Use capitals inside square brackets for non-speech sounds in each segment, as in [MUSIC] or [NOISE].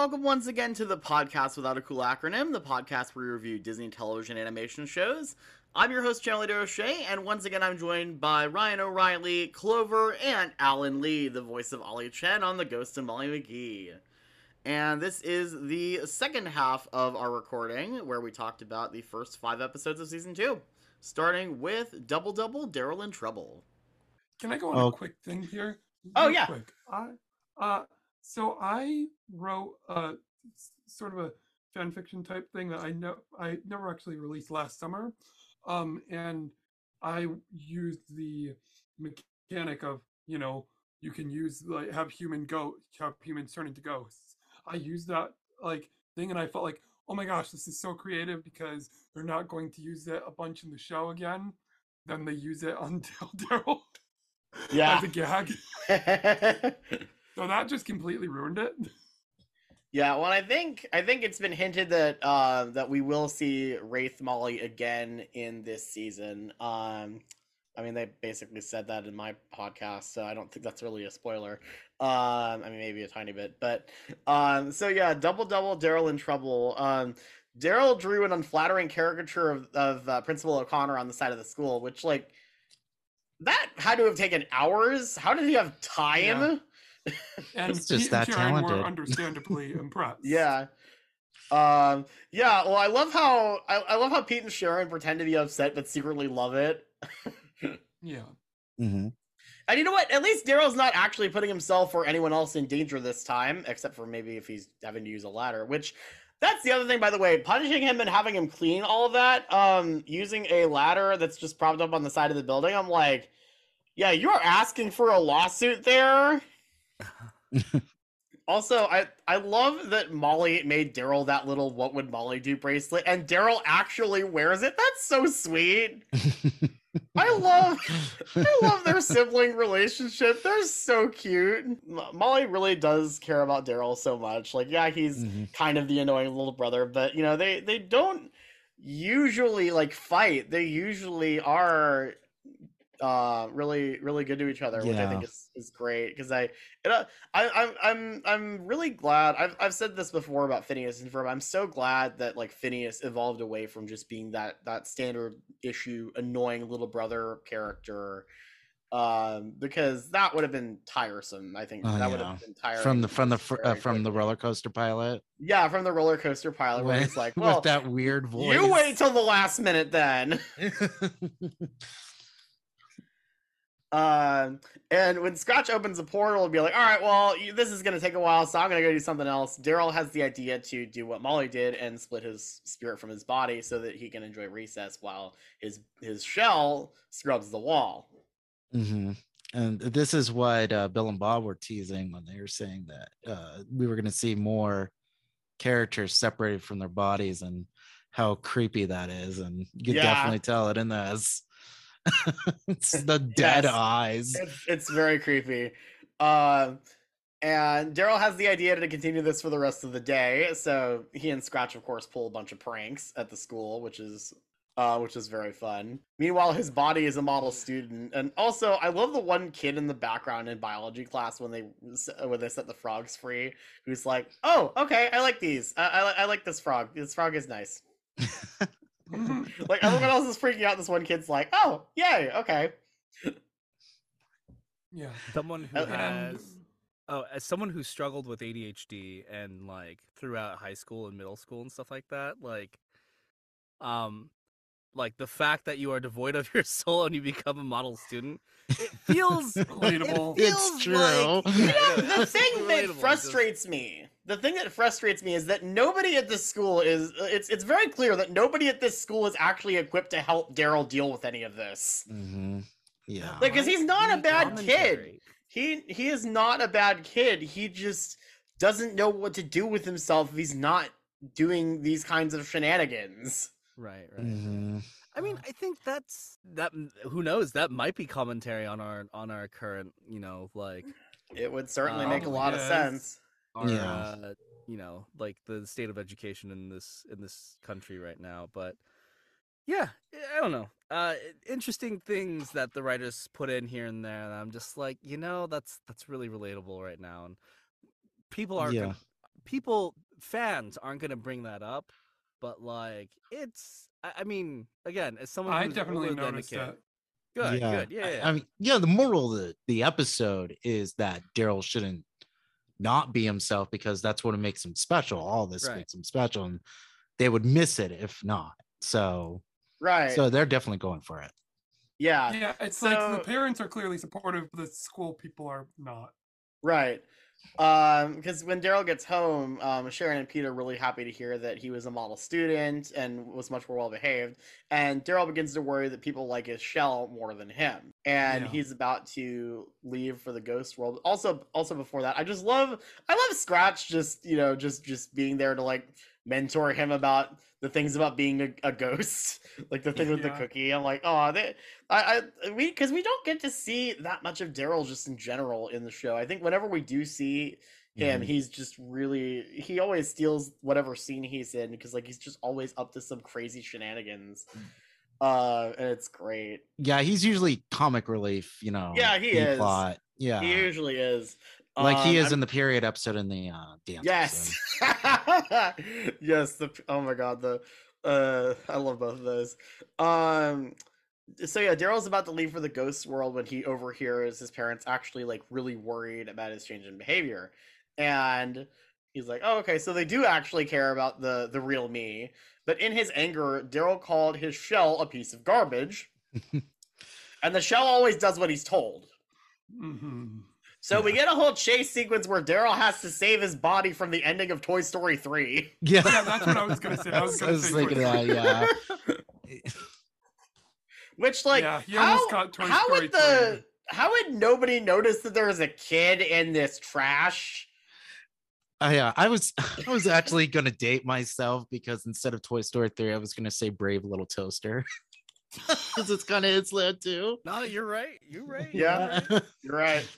Hello and welcome once again to the podcast without a cool acronym, the podcast where we review Disney television animation shows. I'm your host, Charlie O'Shea, and once again I'm joined by Ryan O'Reilly, Clover, and Alan Lee, the voice of Ollie Chen on The Ghost of Molly McGee. And this is the second half of our recording where we talked about the first five episodes of season two, starting with Double Double Daryl in Trouble. Can I go on Oh. a quick thing here? Oh, yeah. Quick. I, uh, so I wrote a sort of a fan fiction type thing that I know I never actually released last summer, um, and I used the mechanic of you know you can use like have human go have humans turn into ghosts. I used that like thing, and I felt like oh my gosh, this is so creative because they're not going to use it a bunch in the show again. Then they use it on [LAUGHS] Daryl Yeah. as a gag. [LAUGHS] [LAUGHS] So that just completely ruined it. [LAUGHS] Yeah, well, I think I think it's been hinted that uh, that we will see Wraith Molly again in this season. Um, I mean, they basically said that in my podcast, so I don't think that's really a spoiler. Um, I mean, maybe a tiny bit, but um, so yeah, double double Daryl in trouble. Um, Daryl drew an unflattering caricature of, of uh, Principal O'Connor on the side of the school, which like that had to have taken hours. How did he have time? [LAUGHS] And It's just Pete and that Sharon were understandably [LAUGHS] impressed. Yeah. Um yeah, well I love how I, I love how Pete and Sharon pretend to be upset but secretly love it. [LAUGHS] Yeah. hmm And you know what? At least Daryl's not actually putting himself or anyone else in danger this time, except for maybe if he's having to use a ladder, which that's the other thing, by the way. Punishing him and having him clean all of that, um, using a ladder that's just propped up on the side of the building, I'm like, yeah, you're asking for a lawsuit there. [LAUGHS] also, I I love that Molly made Daryl that little "What would Molly do" bracelet, and Daryl actually wears it. That's so sweet. I love I love their sibling relationship. They're so cute. M- Molly really does care about Daryl so much. Like, yeah, he's Mhm. kind of the annoying little brother, but you know, they they don't usually like fight. They usually are uh really really good to each other, which I think is is great because I it, uh, I I'm I'm I'm really glad. I've I've said this before about Phineas and Ferb. I'm so glad that like Phineas evolved away from just being that that standard issue annoying little brother character um because that would have been tiresome i think Oh, that would have been tiring from the from the fr- uh, from the roller coaster pilot yeah from the roller coaster pilot where [LAUGHS] with, it's like well with that weird voice. you wait till the last minute then [LAUGHS] [LAUGHS] Um, and when Scratch opens the portal, be like, all right, well, you, this is going to take a while, so I'm going to go do something else. Daryl has the idea to do what Molly did and split his spirit from his body so that he can enjoy recess while his his shell scrubs the wall. hmm And this is what uh, Bill and Bob were teasing when they were saying that uh, we were going to see more characters separated from their bodies and how creepy that is. And you Yeah. definitely tell it in this. [LAUGHS] it's the dead Yes. eyes. It's, it's very creepy. Um, and Daryl has the idea to continue this for the rest of the day. So he and Scratch, of course, pull a bunch of pranks at the school, which is uh, which is very fun. Meanwhile, his body is a model student, and also I love the one kid in the background in biology class when they when they set the frogs free, who's like, "Oh, okay, I like these. I I, I like this frog. This frog is nice." [LAUGHS] [LAUGHS] [LAUGHS] Like everyone else is freaking out. This one kid's like, "Oh, yay, okay." yeah. someone who Uh, And has oh as someone who struggled with adhd and like throughout high school and middle school and stuff like that like um like the fact that you are devoid of [LAUGHS] your soul and you become a model student it feels [LAUGHS] Relatable. It It's feels true. like- You know, the thing that relatable, just- frustrates me, the thing that frustrates me is that nobody at this school is. It's it's very clear that nobody at this school is actually equipped to help Daryl deal with any of this. hmm Yeah. Like, 'cause he's not a bad be kid. He he is not a bad kid. He just doesn't know what to do with himself if he's not doing these kinds of shenanigans. right right Mhm. i mean i think that's that who knows that might be commentary on our on our current you know like It would certainly Um, make a lot of sense. Our Yeah. uh, you know like the state of education in this in this country right now but yeah i don't know uh interesting things that the writers put in here and there and i'm just like you know that's that's really relatable right now and people are Yeah. gon- people fans aren't gonna bring that up, but like it's. I, I mean, again, as someone I definitely older than a noticed that. Good, good, yeah. I- yeah. I, mean, yeah, the moral of the, the episode is that Daryl shouldn't not be himself because that's what makes him special. All this Right. makes him special, and they would miss it if not. So, Right. so they're definitely going for it. yeah. Yeah, it's like the parents are clearly supportive, the school people are not. Right. Um, because when Daryl gets home, um, Sharon and Peter are really happy to hear that he was a model student and was much more well behaved. And Daryl begins to worry that people like his shell more than him. And Yeah. he's about to leave for the ghost world. Also, also before that, I just love I love Scratch just, you know, just just being there to like mentor him about the things about being a, a ghost, [LAUGHS] like the thing with the cookie. I'm like, oh, they, I, I, we, because we don't get to see that much of Daryl just in general in the show. I think whenever we do see him, Mhm. he's just really, he always steals whatever scene he's in because like he's just always up to some crazy shenanigans. Uh, and it's great. Yeah, he's usually comic relief. You know. Yeah, he is. Plot. Yeah, He usually is. Like he Um, is I'm- in the period episode in the uh, dance. Yes. [LAUGHS] yes. The oh my god. The uh, I love both of those. Um. So yeah, Daryl's about to leave for the ghost world when he overhears his parents actually like really worried about his change in behavior, and he's like, "Oh, okay, so they do actually care about the the real me." But in his anger, Daryl called his shell a piece of garbage, [LAUGHS] and the shell always does what he's told. hmm So we get a whole chase sequence where Daryl has to save his body from the ending of Toy Story 3. Yeah, Yeah, that's what I was gonna say. I was [LAUGHS] gonna say thinking that. Yeah. Which like yeah, how, Toy how Story would the 3. how would nobody notice that there was a kid in this trash? Uh, yeah, I was [LAUGHS] I was actually gonna date myself because instead of Toy Story 3, I was gonna say Brave Little Toaster. [LAUGHS] Because it's kind of its led too. no, you're right. You're right. you're Yeah. right. You're right.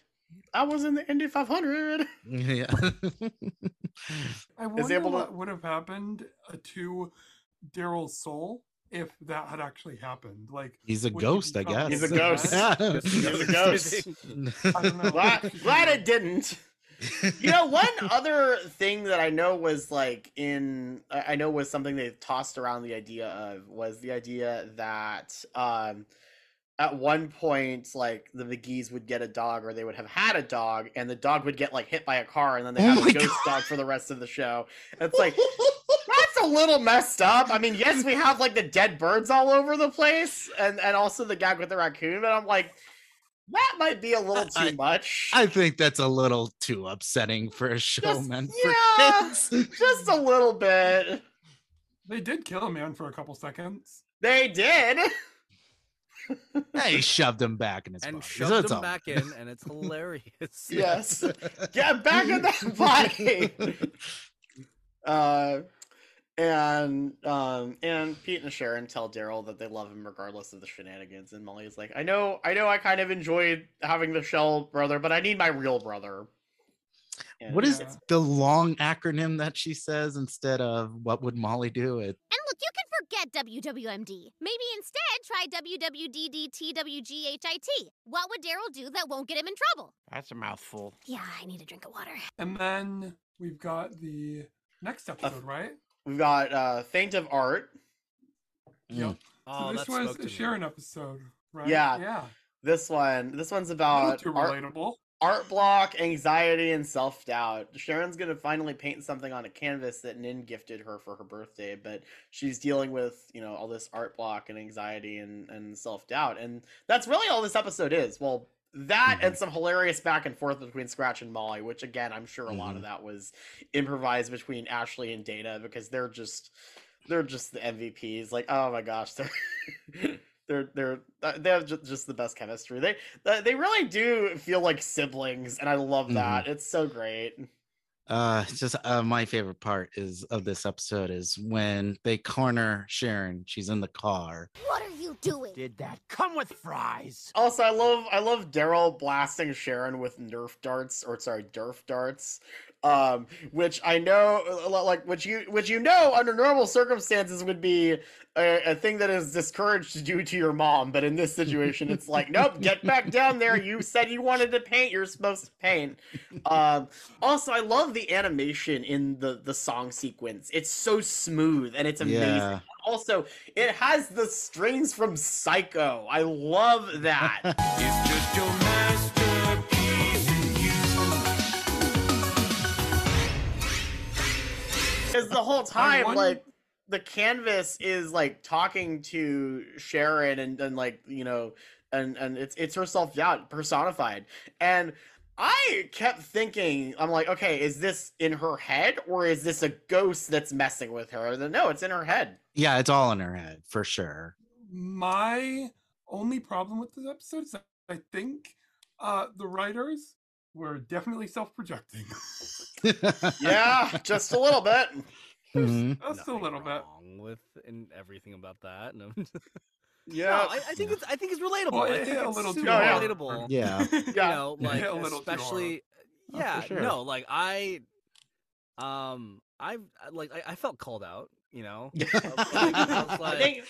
I was in the Indy 500. yeah. [LAUGHS] I wonder able to- what would have happened uh, to Daryl's soul if that had actually happened. Like, He's a Would he ghost, I guess. He's a ghost. [LAUGHS] Yeah. [LAUGHS] He's a ghost. I don't know. glad, glad it didn't. You know, one other thing that I know was like in I I know was something they tossed around the idea of was the idea that um at one point like the McGee's would get a dog or they would have had a dog and the dog would get like hit by a car and then they Oh have a ghost dog for the rest of the show. It's like [LAUGHS] that's a little messed up. I mean, yes, we have like the dead birds all over the place and and also the gag with the raccoon, but I'm like that might be a little too I- much. I think that's a little too upsetting for a show Just- meant yeah. for kids. [LAUGHS] just a little bit. They did kill a man for a couple seconds. They did. [LAUGHS] They shoved him back in his and body. shoved it's him all back in, and it's hilarious. [LAUGHS] yes. Get back in that [LAUGHS] body. [LAUGHS] uh, and um, and Pete and Sharon tell Daryl that they love him regardless of the shenanigans. And Molly's like, I know, I know, I kind of enjoyed having the Shell brother, but I need my real brother. And What is Yeah. the long acronym that she says instead of what would Molly do? It And look, you can forget WWMD. Maybe instead try WWDDTWGHIT. What would Daryl do that won't get him in trouble? That's a mouthful. Yeah, I need a drink of water. And then we've got the next episode, right? We've got uh, Faint of Art. Yep. Oh, so this was a. Sharon episode, right? Yeah. Yeah. This one, this one's Not about too relatable. art block, anxiety, and self doubt. Sharon's gonna finally paint something on a canvas that Nin gifted her for her birthday, but she's dealing with you know all this art block and anxiety and and self doubt, and that's really all this episode is. Well, that and mm-hmm. some hilarious back and forth between Scratch and Molly, which again I'm sure a lot of mm-hmm. that was improvised between Ashley and Dana because they're just they're just the MVPs. Like oh my gosh, they're. [LAUGHS] They're they're uh, they have just the best chemistry. They uh, they really do feel like siblings, and I love that. It's so great. Uh just uh, my favorite part is of this episode is when they corner Sharon. She's in the car. What are you doing? Did that come with fries? Also, I love I love Daryl blasting Sharon with Nerf darts, or sorry, Durf darts. um, which I know, uh, like, which you, which you know, under normal circumstances would be a, a thing that is discouraged to do to your mom. But in this situation, it's like, nope, get back down there. You said you wanted to paint. You're supposed to paint. Um, also, I love the animation in the the song sequence. It's so smooth and it's amazing. Yeah. Also, it has the strings from Psycho. I love that. [LAUGHS] It's just your masterpiece in you. Because the whole time, wonder- like the canvas is like talking to Sharon and, and like you know, and and it's it's herself yeah personified. And I kept thinking, I'm like, okay, is this in her head or is this a ghost that's messing with her? Then no, it's in her head. Yeah, it's all in her head for sure. My only problem with this episode is that I think uh, the writers were definitely self-projecting. [LAUGHS] Yeah, just a little bit. Mhm. Just a Nothing little bit. wrong with and everything about that. No, [LAUGHS] Yeah, no I, I think Yeah. it's I think it's relatable. Well, I it think hit a it's little too hard. relatable. Yeah. [LAUGHS] Yeah. you know, like Hit a little too hard. especially Oh, yeah, sure. no, like I um I like I, I felt called out, you know. [LAUGHS] Like, I was [LAUGHS] I like, think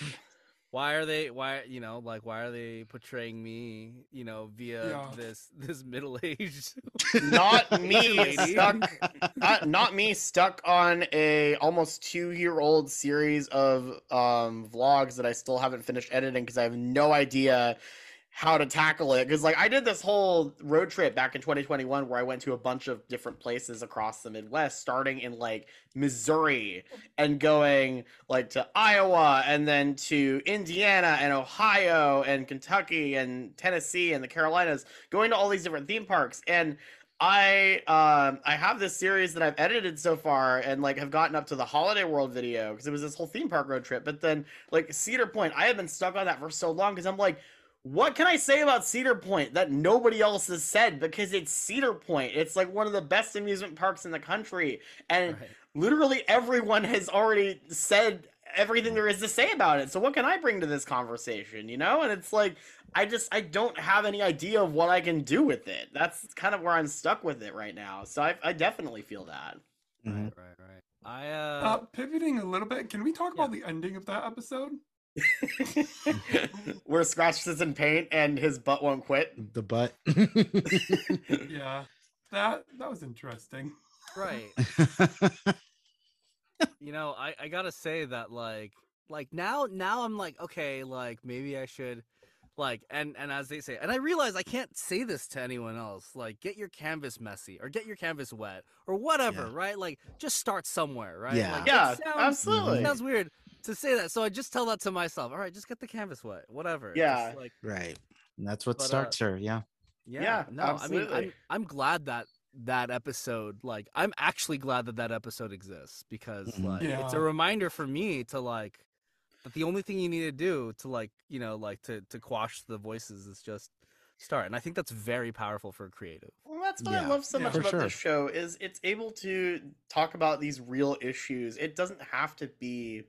why are they why you know like why are they portraying me you know via Yeah. this this middle-aged [LAUGHS] not me stuck uh, not me stuck on a almost two year old series of um vlogs that i still haven't finished editing because i have no idea how to tackle it because like i did this whole road trip back in 2021 where i went to a bunch of different places across the midwest starting in like missouri and going like to iowa and then to indiana and ohio and kentucky and tennessee and the carolinas going to all these different theme parks and I um I have this series that I've edited so far and like have gotten up to the Holiday World video because it was this whole theme park road trip. But then like Cedar Point, I have been stuck on that for so long because I'm like, what can I say about Cedar Point that nobody else has said? Because it's Cedar Point. It's like one of the best amusement parks in the country, and Right. literally everyone has already said everything there is to say about it. So what can I bring to this conversation, you know? And it's like I just I don't have any idea of what I can do with it. That's kind of where I'm stuck with it right now. So I I definitely feel that. Right right right i uh, Uh, pivoting a little bit, can we talk Yeah. about the ending of that episode? [LAUGHS] Where Scratch is in paint and his butt won't quit. The butt. [LAUGHS] Yeah, that that was interesting. right [LAUGHS] you know i i gotta say that like like now now i'm like okay like maybe i should like and and as they say and i realize i can't say this to anyone else like get your canvas messy or get your canvas wet or whatever Yeah. right like just start somewhere right Yeah. like, Yeah, sounds- absolutely. sounds weird to say that so i just tell that to myself all right just get the canvas wet whatever Yeah. just, like right. And that's what But, uh, starts her. Yeah. yeah, Yeah, no, I mean. I'm I'm glad that that episode, like, I'm actually glad that that episode exists because, Mhm. like, it's a reminder for me to like that the only thing you need to do to like, you know, like to to quash the voices is just start, and I think that's very powerful for a creative. Well, that's what I love so Yeah. much about sure. this show is it's able to talk about these real issues. It doesn't have to be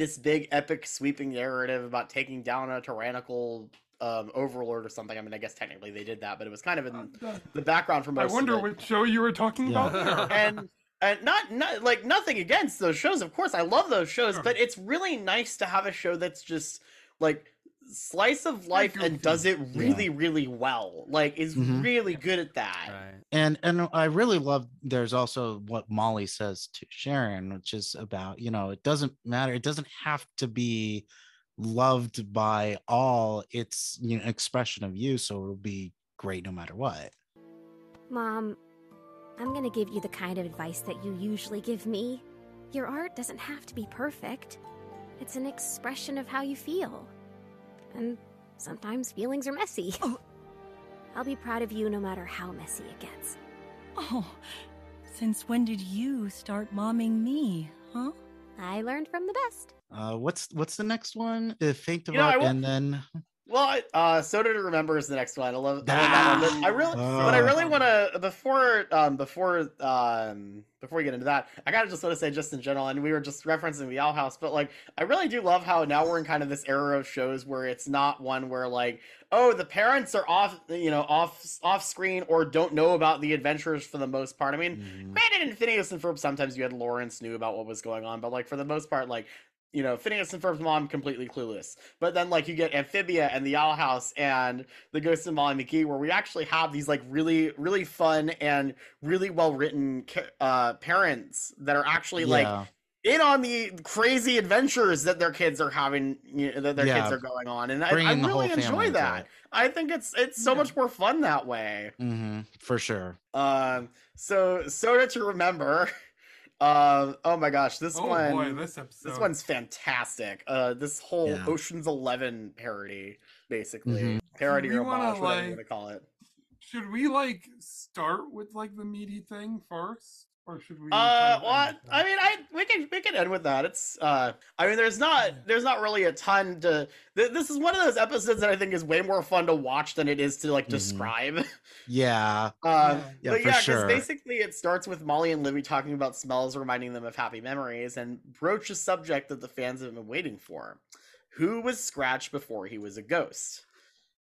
this big epic sweeping narrative about taking down a tyrannical um, overlord or something. I mean, I guess technically they did that, but it was kind of in Uh, the- the background for most. I wonder of it. which show you were talking Yeah. about. [LAUGHS] and and not, not like nothing against those shows of course i love those shows Sure. but it's really nice to have a show that's just like slice of life and does it really really well like is Mhm. really good at that Right. and and i really love there's also what molly says to sharon which is about you know it doesn't matter it doesn't have to be loved by all it's you know expression of you so it'll be great no matter what Mom, I'm gonna give you the kind of advice that you usually give me. Your art doesn't have to be perfect, it's an expression of how you feel. And sometimes feelings are messy. Oh. I'll be proud of you no matter how messy it gets. Oh, since when did you start momming me, huh? I learned from the best. uh what's what's the next one the faint of You know, I art and then Well, uh, Soda to Remember is the next one. I love, I love that one. I really, but I really Oh. want to before, um, before, um, before we get into that, I gotta just want to say, just in general, and we were just referencing the Owl House, but like, I really do love how now we're in kind of this era of shows where it's not one where like, oh, the parents are off, you know, off off screen or don't know about the adventures for the most part. I mean, Mhm. granted, in Phineas and Ferb, sometimes you had Lawrence knew about what was going on, but like for the most part, like you know, Phineas and Ferb's mom completely clueless. But then like you get Amphibia and the Owl House and the Ghost of Molly McGee, where we actually have these like really, really fun and really well written uh, parents that are actually like in on the crazy adventures that their kids are having, you know, that their Yeah. kids are going on, and I, I Bringing the whole really enjoy that. I think it's it's so Yeah. much more fun that way. Mhm, for sure. Um, so soda to remember. [LAUGHS] Um, oh my gosh, this oh one, boy, this episode. this one's fantastic. Uh, this whole Yeah. Ocean's Eleven parody, basically Mhm. parody we or wanna, homage, whatever you want to call it. Should we like start with like the meaty thing first, or should we? Uh, kind of what? I mean, I we can we can end with that. It's uh, I mean, there's not there's not really a ton to. Th- this is one of those episodes that I think is way more fun to watch than it is to like Mhm. describe. Yeah. [LAUGHS] Um, Yeah. Yeah, but for yeah, because sure. basically it starts with Molly and Libby talking about smells reminding them of happy memories and broach a subject that the fans have been waiting for. Who was Scratch before he was a ghost?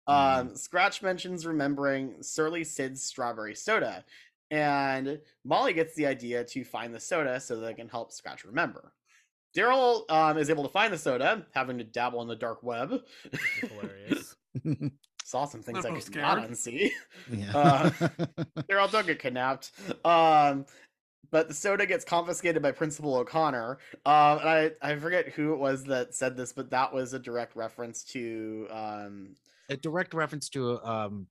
Um, Scratch mentions remembering Surly Sid's strawberry soda, and Molly gets the idea to find the soda so that they can help Scratch remember. Daryl um, is able to find the soda, having to dabble in the dark web. Hilarious. [LAUGHS] Saw some things I Little could not scared. unsee. yeah. [LAUGHS] Uh, [LAUGHS] Daryl don't get kidnapped. Um, but the soda gets confiscated by Principal O'Connor. Um, and I, I forget who it was that said this, but that was a direct reference to um, a direct reference to um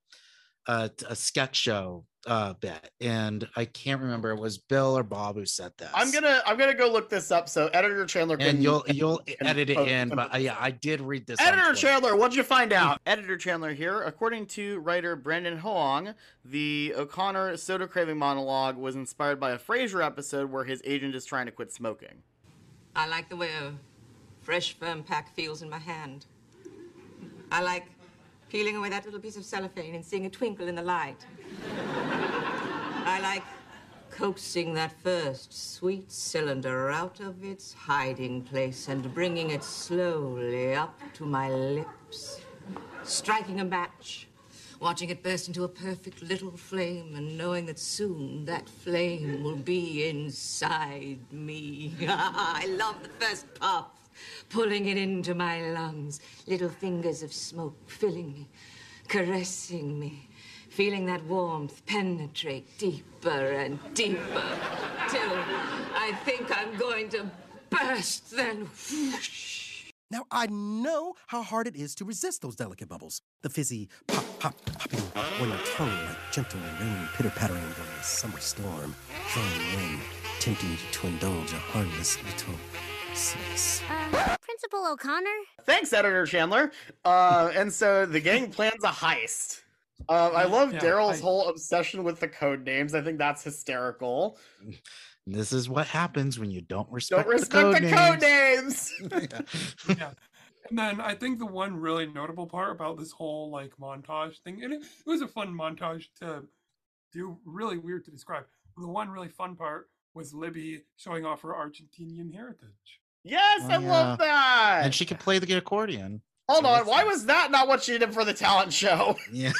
a, a sketch show uh bit and i can't remember it was bill or bob who said that I'm gonna I'm gonna go look this up so editor Chandler can and you'll you'll can edit it post- in but uh, yeah i did read this Editor Chandler, what'd you find out? Editor Chandler here. According to writer Brandon Hoang, the O'Connor soda craving monologue was inspired by a Frasier episode where his agent is trying to quit smoking. I like the way a fresh, firm pack feels in my hand. I like peeling away that little piece of cellophane and seeing a twinkle in the light. I like coaxing that first sweet cylinder out of its hiding place and bringing it slowly up to my lips. Striking a match, watching it burst into a perfect little flame, and knowing that soon that flame will be inside me. [LAUGHS] I love the first puff, pulling it into my lungs, little fingers of smoke filling me, caressing me, feeling that warmth penetrate deeper and deeper, till I think I'm going to burst, then whoosh. Now, I know how hard it is to resist those delicate bubbles. The fizzy pop, pop, popping on your tongue like gentle rain pitter pattering from a summer storm, drawing you in, tempting you to indulge a harmless little slice. Uh, Principal O'Connor? Thanks, Editor Chandler. Uh, and so the gang plans a heist. Uh, I love Yeah, Daryl's heist. whole obsession with the code names. I think that's hysterical. this is what happens when you don't respect, Don't respect the code names. names. [LAUGHS] yeah. And then I think the one really notable part about this whole like montage thing, and it, it was a fun montage to do, really weird to describe. The one really fun part was Libby showing off her Argentinian heritage. yes, Oh, I love that. and she can play the accordion Hold on, why was that not what she did for the talent show? [LAUGHS] yeah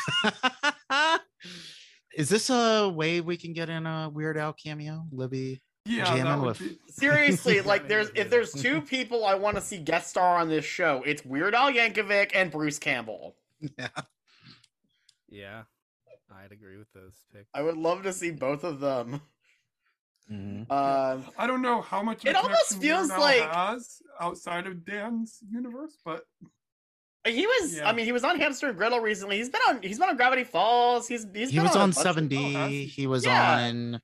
is this a way we can get in a weird al cameo libby Yeah, Jamming with- be, [LAUGHS] Seriously, [LAUGHS] like there's if there's two people I want to see guest star on this show, it's Weird Al Yankovic and Bruce Campbell. yeah Yeah, I'd agree with those picks. I would love to see both of them. Mhm. Um, I don't know how much. It almost connection Weird feels Al like- has outside of Dan's universe, but he was, Yeah. I mean, he was on Hamster and Gretel recently. He's been on, he's been on Gravity Falls. He's he's he been was on, a on bunch of- 70 oh, he? he was Yeah. on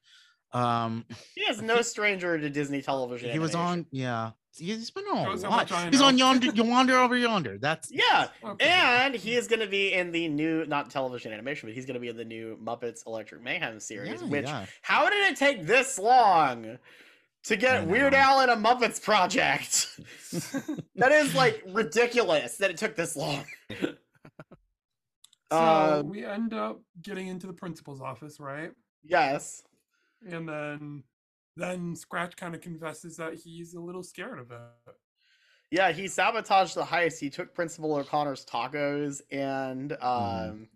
um He is no stranger to Disney television. he was on yeah he's been on Shows a lot. he's on yonder wander over yonder that's Yeah, okay. and he is going to be in the new, not television animation, but he's going to be in the new Muppets Electric Mayhem series. Yeah, which, yeah. how did it take this long to get Weird. Al in a Muppets project? [LAUGHS] that is like ridiculous that it took this long. So Um, we end up getting into the principal's office, right? Yes. And then then Scratch kind of confesses that he's a little scared of it. Yeah, he sabotaged the heist. He took Principal O'Connor's tacos and um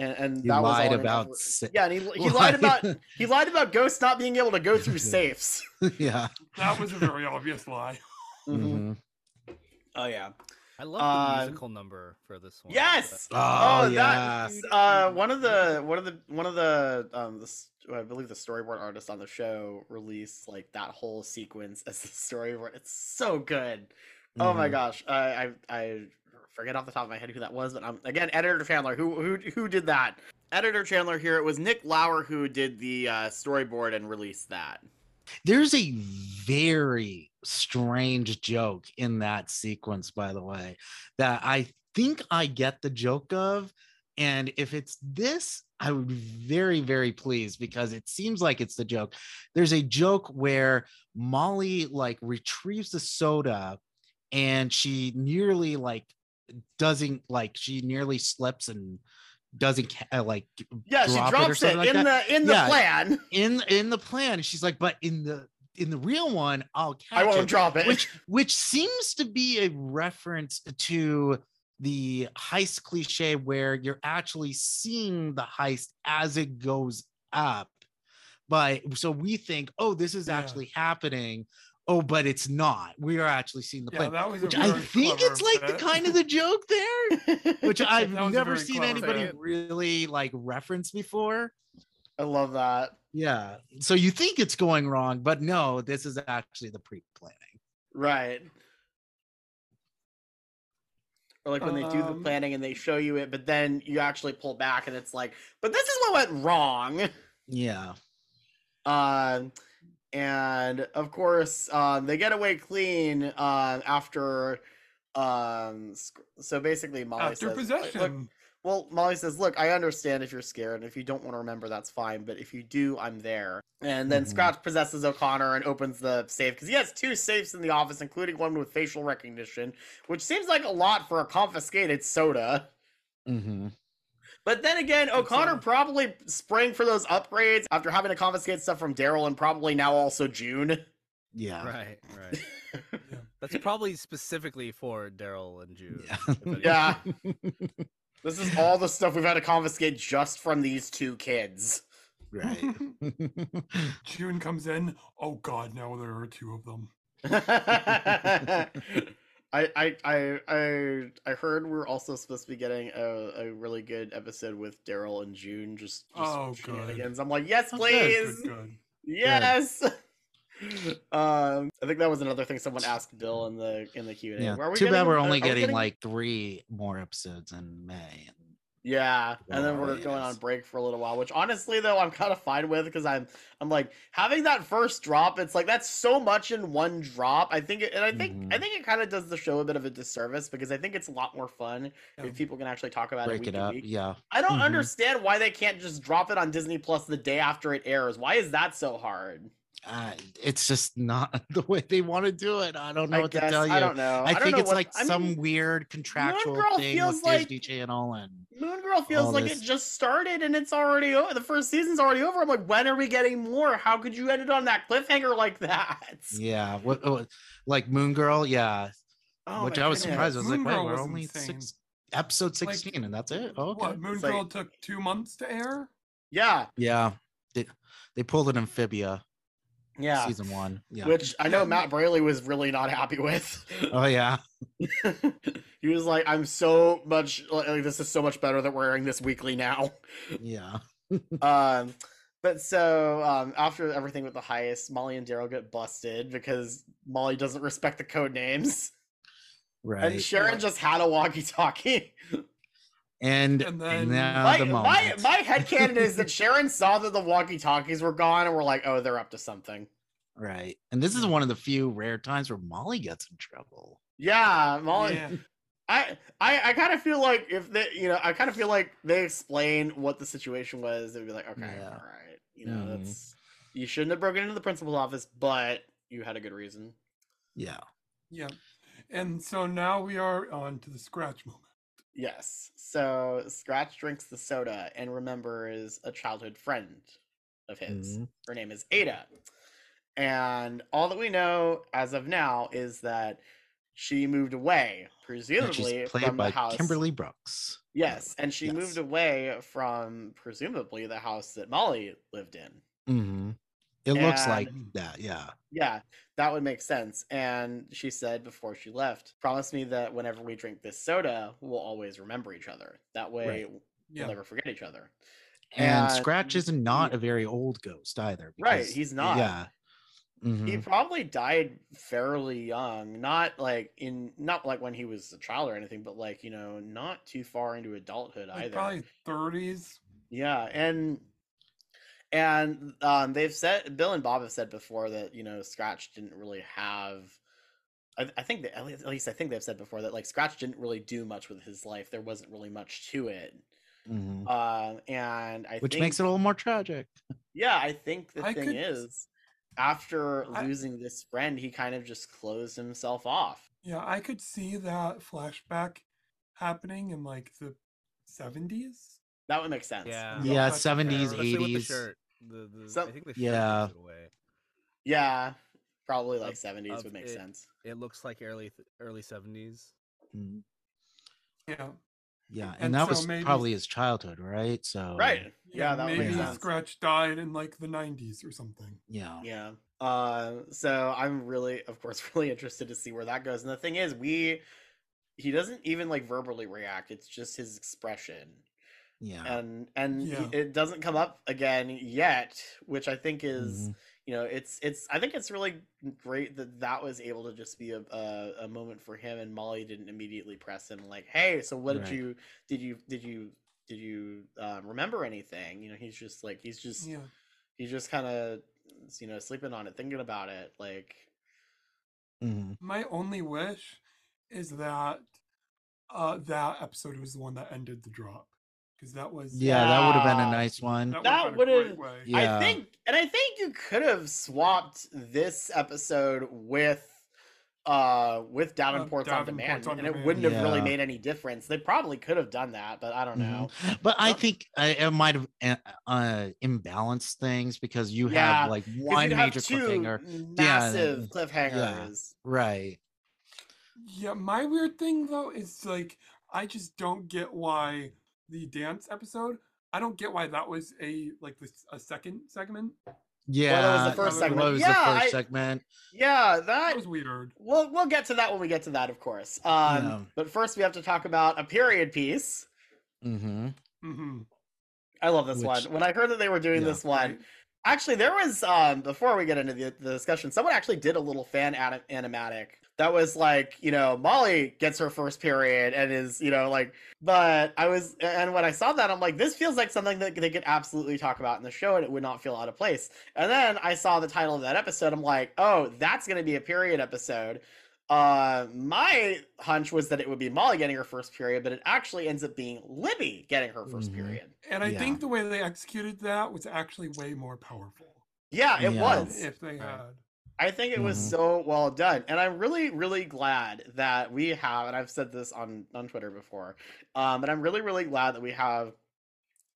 and and He that was lied all in about sa- Yeah, and he, he [LAUGHS] lied Lied. about he lied about ghosts not being able to go through [LAUGHS] safes. [LAUGHS] yeah. That was a very obvious lie. Mhm. Mhm. Oh yeah. I love the Uh, musical number for this one. Yes. Oh, that yes. uh one of the one of the one of the um the s- I believe the storyboard artist on the show released like that whole sequence as the storyboard. It's so good. Oh my Mhm. gosh. I I I forget off the top of my head who that was, but um again editor Chandler who who who did that? Editor Chandler here. It was Nick Lauer who did the uh, storyboard and released that. There's a very strange joke in that sequence, by the way, that I think I get the joke of. And if it's this, I would be very, very pleased because it seems like it's the joke. There's a joke where Molly like retrieves the soda and she nearly like doesn't like she nearly slips and doesn't uh, like Yeah, she drop it or drops it, something like in that. the in the Yeah. plan. in in the plan she's like but in the in the real one i'll catch I won't it," drop it. which which seems to be a reference to the heist cliche where you're actually seeing the heist as it goes up but so we think oh this is Yeah. actually happening oh but it's not we are actually seeing the Yeah, plan that was a which i think clever it's like the kind of the joke there [LAUGHS] which i've That was a never seen anybody bit. really like reference before I love that. yeah. So you think it's going wrong, but no, this is actually the pre-planning. Right. Or like when they do the Um, planning and they show you it, but then you actually pull back and it's like, but this is what went wrong. Yeah. Um, and of course, um, they get away clean um, after. Um, so basically, Molly After says, possession. "Look, well, Molly says, "Look, I understand if you're scared, and if you don't want to remember, that's fine. But if you do, I'm there." And then Mhm. Scratch possesses O'Connor and opens the safe because he has two safes in the office, including one with facial recognition, which seems like a lot for a confiscated soda. Mm-hmm. But then again, O'Connor probably sprang for those upgrades after having to confiscate stuff from Daryl and probably now also June. Yeah. Right, right. [LAUGHS] That's probably specifically for Daryl and June. Yeah. Yeah. [LAUGHS] This is all the stuff we've had to confiscate just from these two kids. right. [LAUGHS] June comes in. Oh God, now there are two of them. I, I I I I heard we're also supposed to be getting a, a really good episode with Daryl and June just, just Oh, good. shenanigans. I'm like, yes, good, please. Good, good. Yes. [LAUGHS] um, I think that was another thing someone asked Bill in the in the Q and A. Are we Too bad we're only are we getting, like three more episodes in May. Yeah, and then Oh, we're going on break for a little while, which honestly though I'm kind of fine with because I'm I'm like having that first drop. It's like that's so much in one drop. I think, it, and I think I Mhm. think it kind of does the show a bit of a disservice because I think it's a lot more fun Yeah. if people can actually talk about Break it week it up. week. Yeah. I don't Mhm. understand why they can't just drop it on Disney Plus the day after it airs. Why is that so hard? Uh, it's just not [LAUGHS] the way they want to do it. I don't know I what guess to tell you. I don't know. I don't think know it's what- like I some mean, weird contractual Moon Girl thing feels with like- Disney Channel and Moon Girl feels like this- it just started and it's already over. The first season's already over. I'm like, when are we getting more? How could you end it on that cliffhanger like that? yeah, what, what like Moon Girl, yeah. Oh which I was goodness. surprised. I was Moon like, Girl wait, we're only insane. six episode Like, 16 and that's it. Oh, okay. What Moon It's like- Girl took two months to air? Yeah, Yeah. They, they pulled an amphibia yeah. season one. Yeah. Which I know Matt Braly was really not happy with. [LAUGHS] oh yeah. he was like, "I'm so much like this is so much better that we're airing this weekly now." Yeah. [LAUGHS] um but so um after everything with the heist molly and daryl get busted because molly doesn't respect the code names Right. and sharon just had a walkie-talkie [LAUGHS] And, And then- now my, the my moment. my headcanon [LAUGHS] is that sharon saw that the walkie-talkies were gone and we're like oh they're up to something right. And this is one of the few rare times where Molly gets in trouble. yeah molly Yeah. [LAUGHS] I, I I kind of feel like if they, you know, I kind of feel like they explain what the situation was, they'd be like, okay, Yeah. all right, you know, Mhm. that's you shouldn't have broken into the principal's office, but you had a good reason. Yeah. Yeah. And so now we are on to the scratch moment. Yes. So Scratch drinks the soda and remembers a childhood friend of his. Mhm. Her name is Ada. And all that we know as of now is that she moved away, [LAUGHS] presumably from the house. Kimberly Brooks. Yes, and she Yes. moved away from presumably the house that Molly lived in. hmm It looks like that. Yeah. Yeah, that would make sense. And she said before she left, promise me that whenever we drink this soda, we'll always remember each other. That way Right. we'll Yeah. never forget each other. And And- Scratch is not a very old ghost either. Right, he's not. Yeah. He Mhm. probably died fairly young, not like in not like when he was a child or anything, but like, you know, not too far into adulthood Like either. probably 30s. Yeah, and and um, they've said Bill and Bob have said before that you know Scratch didn't really have. I, I think that at least, at least I think they've said before that like Scratch didn't really do much with his life. There wasn't really much to it. Mhm. Um, and I Which think, makes it a little more tragic. yeah, I think the I thing could- is, after I- losing this friend, he kind of just closed himself off. Yeah, I could see that flashback happening in like the 70s. That would make sense. Yeah. Yeah, 70s, Especially with the 80s. The, the, Some- I think the shirt Yeah. away. Yeah, probably like seventies would make it- sense. It looks like early early seventies. Mhm. Yeah. Yeah. And, And that so was maybe- probably his childhood, right? So Right. Yeah, that maybe make Scratch died in like the 90s or something. Yeah. Yeah. Uh, so I'm really, of course, [LAUGHS] really interested to see where that goes. And the thing is, we he doesn't even like verbally react. It's just his expression, Yeah. and and Yeah. it doesn't come up again yet, which I think is. Mhm. You know, it's it's. I think it's really great that that was able to just be a, a a moment for him, and Molly didn't immediately press him like, "Hey, so what Right. did you did you did you did you um, remember anything?" You know, he's just like he's just Yeah. he's just kind of you know sleeping on it thinking about it like Mhm. My only wish is that uh that episode was the one that ended the drop. Because that was Yeah, that would have been a nice one. that, That would would've- Yeah. i think and i think you could have swapped this episode with uh with davenport's on demand Davenport's on and it wouldn't have really made any difference they probably could have done that but i don't know Mhm. But I Uh, think uh, it might have uh, uh, imbalanced things because you Yeah, have like 'Cause one have major two cliffhanger. massive yeah. cliffhangers Right. Yeah, my weird thing though is like I just don't get why the dance episode. I don't get why that was a like this a second segment. Yeah. the first segment What was yeah the first I- segment? yeah That that was weird. we'll we'll get to that when we get to that of course um Yeah. but first we have to talk about a period piece Mm-hmm. hmm I love this Which- one. When I heard that they were doing Yeah. this one, actually, there was um before we get into the, the discussion, someone actually did a little fan anim- animatic that was like, you know, Molly gets her first period and is, you know, like, but I was, and when I saw that, I'm like, this feels like something that they could absolutely talk about in the show and it would not feel out of place. And then I saw the title of that episode. I'm like, oh, that's going to be a period episode. Uh, my hunch was that it would be Molly getting her first period, but it actually ends up being Libby getting her 1st Mhm. period. And I Yeah. think the way they executed that was actually way more powerful. Yeah, it Yeah. was. If they had. I think it was Mhm. so well done, and I'm really, really glad that we have. And I've said this on on Twitter before, um, but I'm really, really glad that we have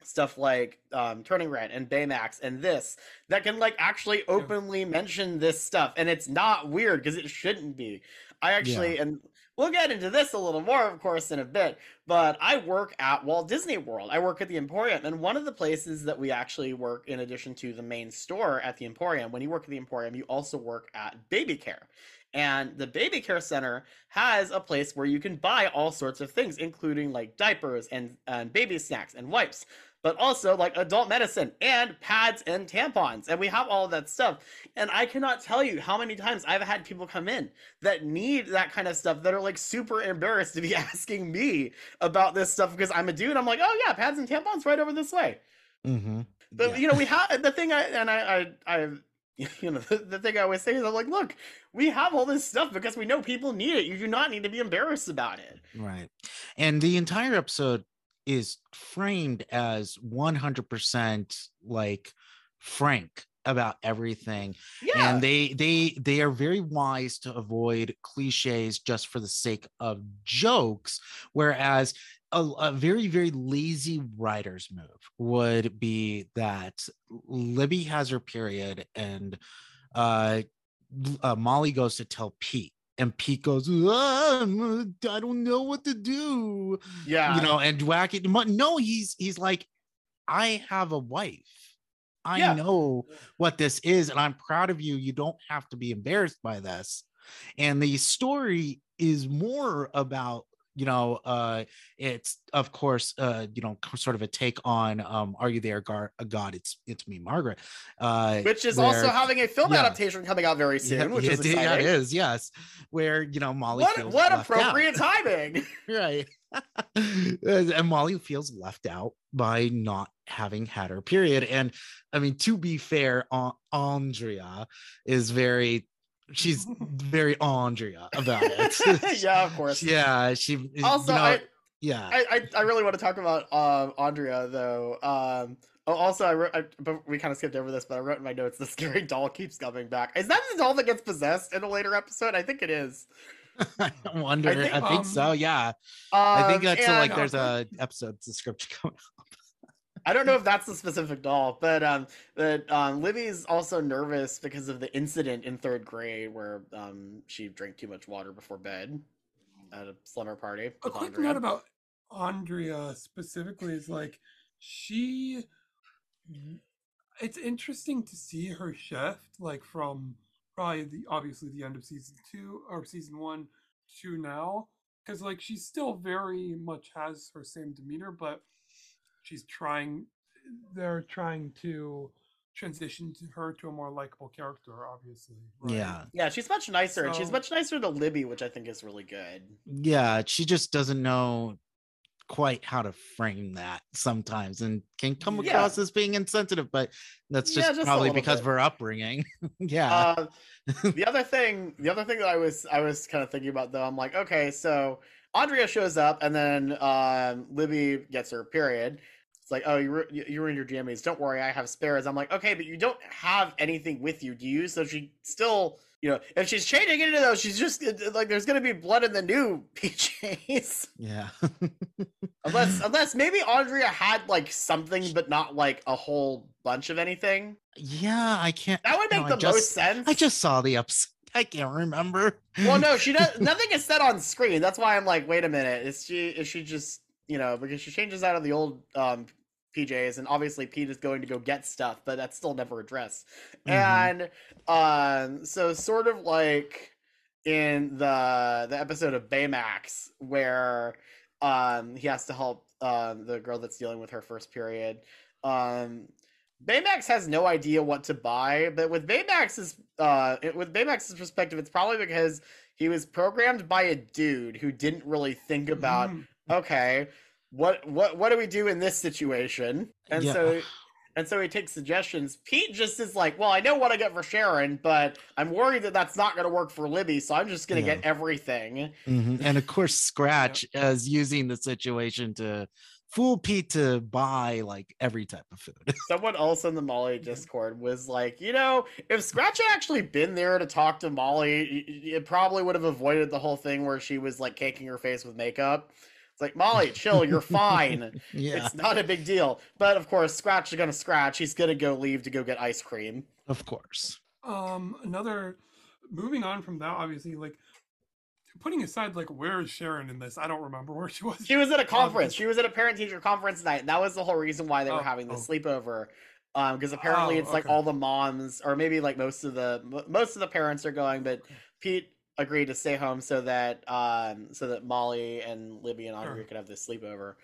stuff like um, Turning Red and Baymax and this that can like actually openly mention this stuff, and it's not weird because it shouldn't be. I actually, and we'll get into this a little more, of course, in a bit. But I work at Walt Disney World. I work at the Emporium, and one of the places that we actually work, in addition to the main store at the Emporium, when you work at the Emporium, you also work at Baby Care. And the Baby Care Center has a place where you can buy all sorts of things, including like diapers and, and baby snacks and wipes, but also like adult medicine and pads and tampons. And we have all of that stuff. And I cannot tell you how many times I've had people come in that need that kind of stuff that are like super embarrassed to be [LAUGHS] asking me about this stuff because I'm a dude. I'm like, oh yeah, pads and tampons right over this way. Mm-hmm. But you know, we have the thing I and I I I [LAUGHS] you know the, [LAUGHS] the thing I always say is I'm like, look, we have all this stuff because we know people need it. You do not need to be embarrassed about it. Right. And the entire episode is framed as 100% like frank about everything Yeah. and they they they are very wise to avoid cliches just for the sake of jokes whereas a, a very very lazy writer's move would be that libby has her period and uh, uh molly goes to tell pete and pete goes "Ah, I'm- don't know what to do Yeah. you know and wacky Mo- no he's he's like i have a wife i Yeah. know what this is and i'm proud of you you don't have to be embarrassed by this and the story is more about you know uh it's of course uh you know sort of a take on um are you there Gar- uh, god it's it's me margaret uh which is also having a film yeah. adaptation coming out very soon, yeah, which yeah, is it- yeah, exciting. it is yes where you know molly what what left out. appropriate timing. [LAUGHS] right [LAUGHS] and molly feels left out by not having had her period and i mean to be fair andrea is very she's very andrea about it [LAUGHS] yeah, of course. [LAUGHS] yeah she Also, you know, I, yeah I, I I really want to talk about um Andrea though. Um oh, also I wrote I, but we kind of skipped over this, but I wrote in my notes the scary doll keeps coming back. Is that the doll that gets possessed in a later episode? I think it is. [LAUGHS] i wonder i think, think, um, so yeah i think Um, that's uh, like and- there's a episode description coming I don't know if that's the specific doll, but um, but um, Libby's also nervous because of the incident in third grade where um she drank too much water before bed at a slumber party. a quick Andrea. note about Andrea specifically is like she. It's interesting to see her shift, like from probably the obviously the end of season two or season one to now, because like she still very much has her same demeanor, but she's trying. They're trying to transition to her to a more likable character, obviously. right? yeah Yeah, she's much nicer, and she's much nicer to Libby, which I think is really good. yeah she just doesn't know quite how to frame that sometimes and can come Yeah. across as being insensitive but that's Yeah, just, just probably because bit. of her upbringing [LAUGHS] yeah Uh, the other thing, the other thing that I was I was kind of thinking about though, I'm like, okay, so Andrea shows up, and then um, Libby gets her period. It's like, oh, you ru- you ruined your jammies. Don't worry, I have spares. I'm like, okay, but you don't have anything with you, do you? So she still, you know, if she's changing into those, she's just uh, like, there's gonna be blood in the new [LAUGHS] PJs. yeah [LAUGHS] unless, unless maybe Andrea had like something, but not like a whole bunch of anything. yeah i can't That would make I the just- most sense. i just saw the ups. i can't remember Well, no, she does. [LAUGHS] Nothing is said on screen. That's why I'm like, wait a minute. Is she? Is she just? You know, because she changes out of the old um, PJs, and obviously Pete is going to go get stuff, but that's still never addressed. Mhm. And um, so sort of like in the the episode of Baymax where um he has to help um the girl that's dealing with her first period. Um Baymax has no idea what to buy, but with Baymax's uh it- with Baymax's perspective, it's probably because he was programmed by a dude who didn't really think about Mhm. Okay, what what what do we do in this situation? And Yeah. so and so he takes suggestions. Pete just is like, well, I know what I get for Sharon, but I'm worried that that's not going to work for Libby, so I'm just going to Yeah. get everything. Mhm. and of course scratch is using the situation to fool pete to buy like every type of food [LAUGHS] Someone else in the Molly Discord was like, you know, if Scratch had actually been there to talk to Molly, it probably would have avoided the whole thing where she was like caking her face with makeup. It's like, Molly, chill, you're fine. [LAUGHS] yeah It's not a big deal. But of course, Scratch is going to scratch. He's going to go leave to go get ice cream. of course Um, another moving on from that, obviously, like putting aside like where is Sharon in this? I don't remember where she was. She was at a conference. because- She [LAUGHS] was at a parent teacher conference night. And that was the whole reason why they were Oh, having the oh. sleepover. Um, because apparently Oh, it's like all the moms, or maybe like most of the most of the parents are going, but Pete agreed to stay home so that um so that Molly and Libby and Andrea Sure. could have this sleepover.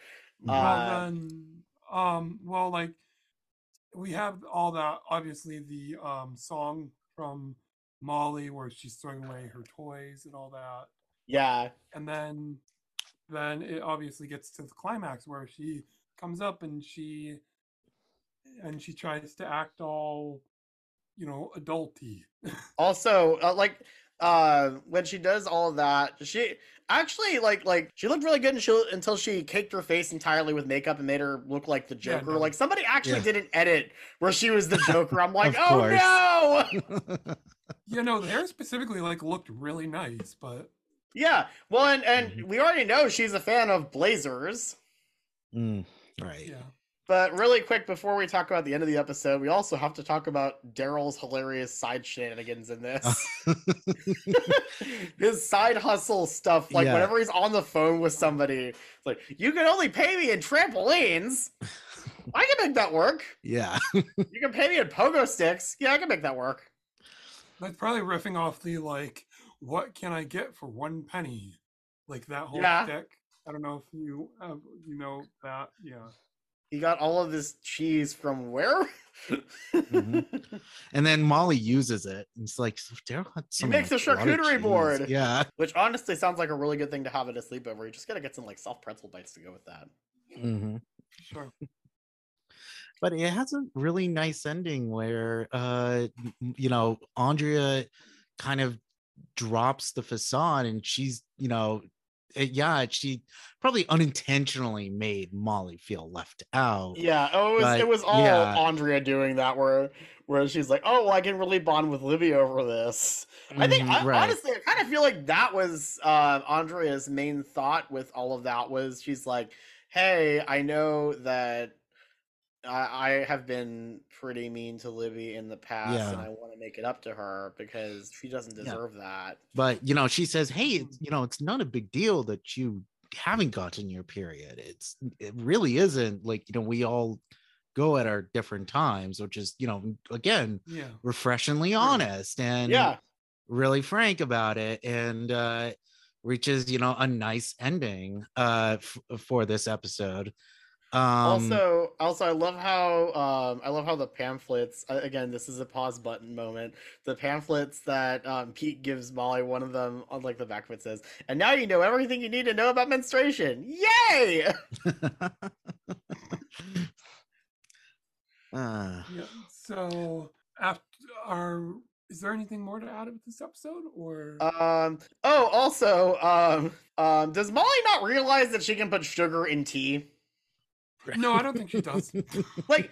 well Uh, then, um, well, like we have all that. Obviously, the um song from Molly where she's throwing away her toys and all that, yeah, and then then it obviously gets to the climax where she comes up and she and she tries to act all you know adulty [LAUGHS] Also, uh, like uh when she does all of that, she actually like like she looked really good until until she caked her face entirely with makeup and made her look like the Yeah, Joker. no. Like somebody actually Yeah. did an edit where she was the [LAUGHS] Joker. I'm like, oh no. [LAUGHS] you know the hair specifically like looked really nice but Yeah, well, and and Mhm. we already know she's a fan of blazers. Mm, right. Yeah. But really quick, before we talk about the end of the episode, we also have to talk about Daryl's hilarious side shenanigans in this. [LAUGHS] [LAUGHS] His side hustle stuff, like Yeah. whenever he's on the phone with somebody, it's like, you can only pay me in trampolines. I can make that work. yeah. [LAUGHS] You can pay me in pogo sticks. Yeah, I can make that work. That's probably riffing off the like, what can I get for one penny? Like that whole Yeah. stick. I don't know if you uh, you know that. Yeah. He got all of this cheese from where? Mhm. And then Molly uses it. And it's like, so Daryl had He makes a like, lot of charcuterie cheese. board. Yeah. [LAUGHS] Which honestly sounds like a really good thing to have at a sleepover. You just gotta get some like soft pretzel bites to go with that. hmm Sure. but it has a really nice ending where uh m- m- you know andrea kind of drops the facade and she's you know eh, yeah she probably unintentionally made molly feel left out Yeah, oh, it was But, it was all yeah. Andrea doing that, where where she's like, "Oh, well, I can really bond with Libby over this." I think Mhm, I, right. honestly, I kind of feel like that was uh, Andrea's main thought with all of that was she's like, "Hey, I know that I, I have been pretty mean to Libby in the past, and I want to make it up to her because she doesn't Yeah. deserve that." but you know she says hey it's, you know it's not a big deal that you haven't gotten your period it's it really isn't like you know we all go at our different times which is you know again Yeah. refreshingly honest and Yeah, really frank about it and uh reaches you know a nice ending uh f- for this episode um also, also, I love how um, I love how the pamphlets. uh, Again, this is a pause button moment. The pamphlets that um, Pete gives Molly, one of them on like the back of it says, "And now you know everything you need to know about menstruation." Yay! uh, [LAUGHS] [LAUGHS] Yeah. So after our is there anything more to add with this episode or Um. Oh, also, um, um, does Molly not realize that she can put sugar in tea? No, I don't think she does. [LAUGHS] Like,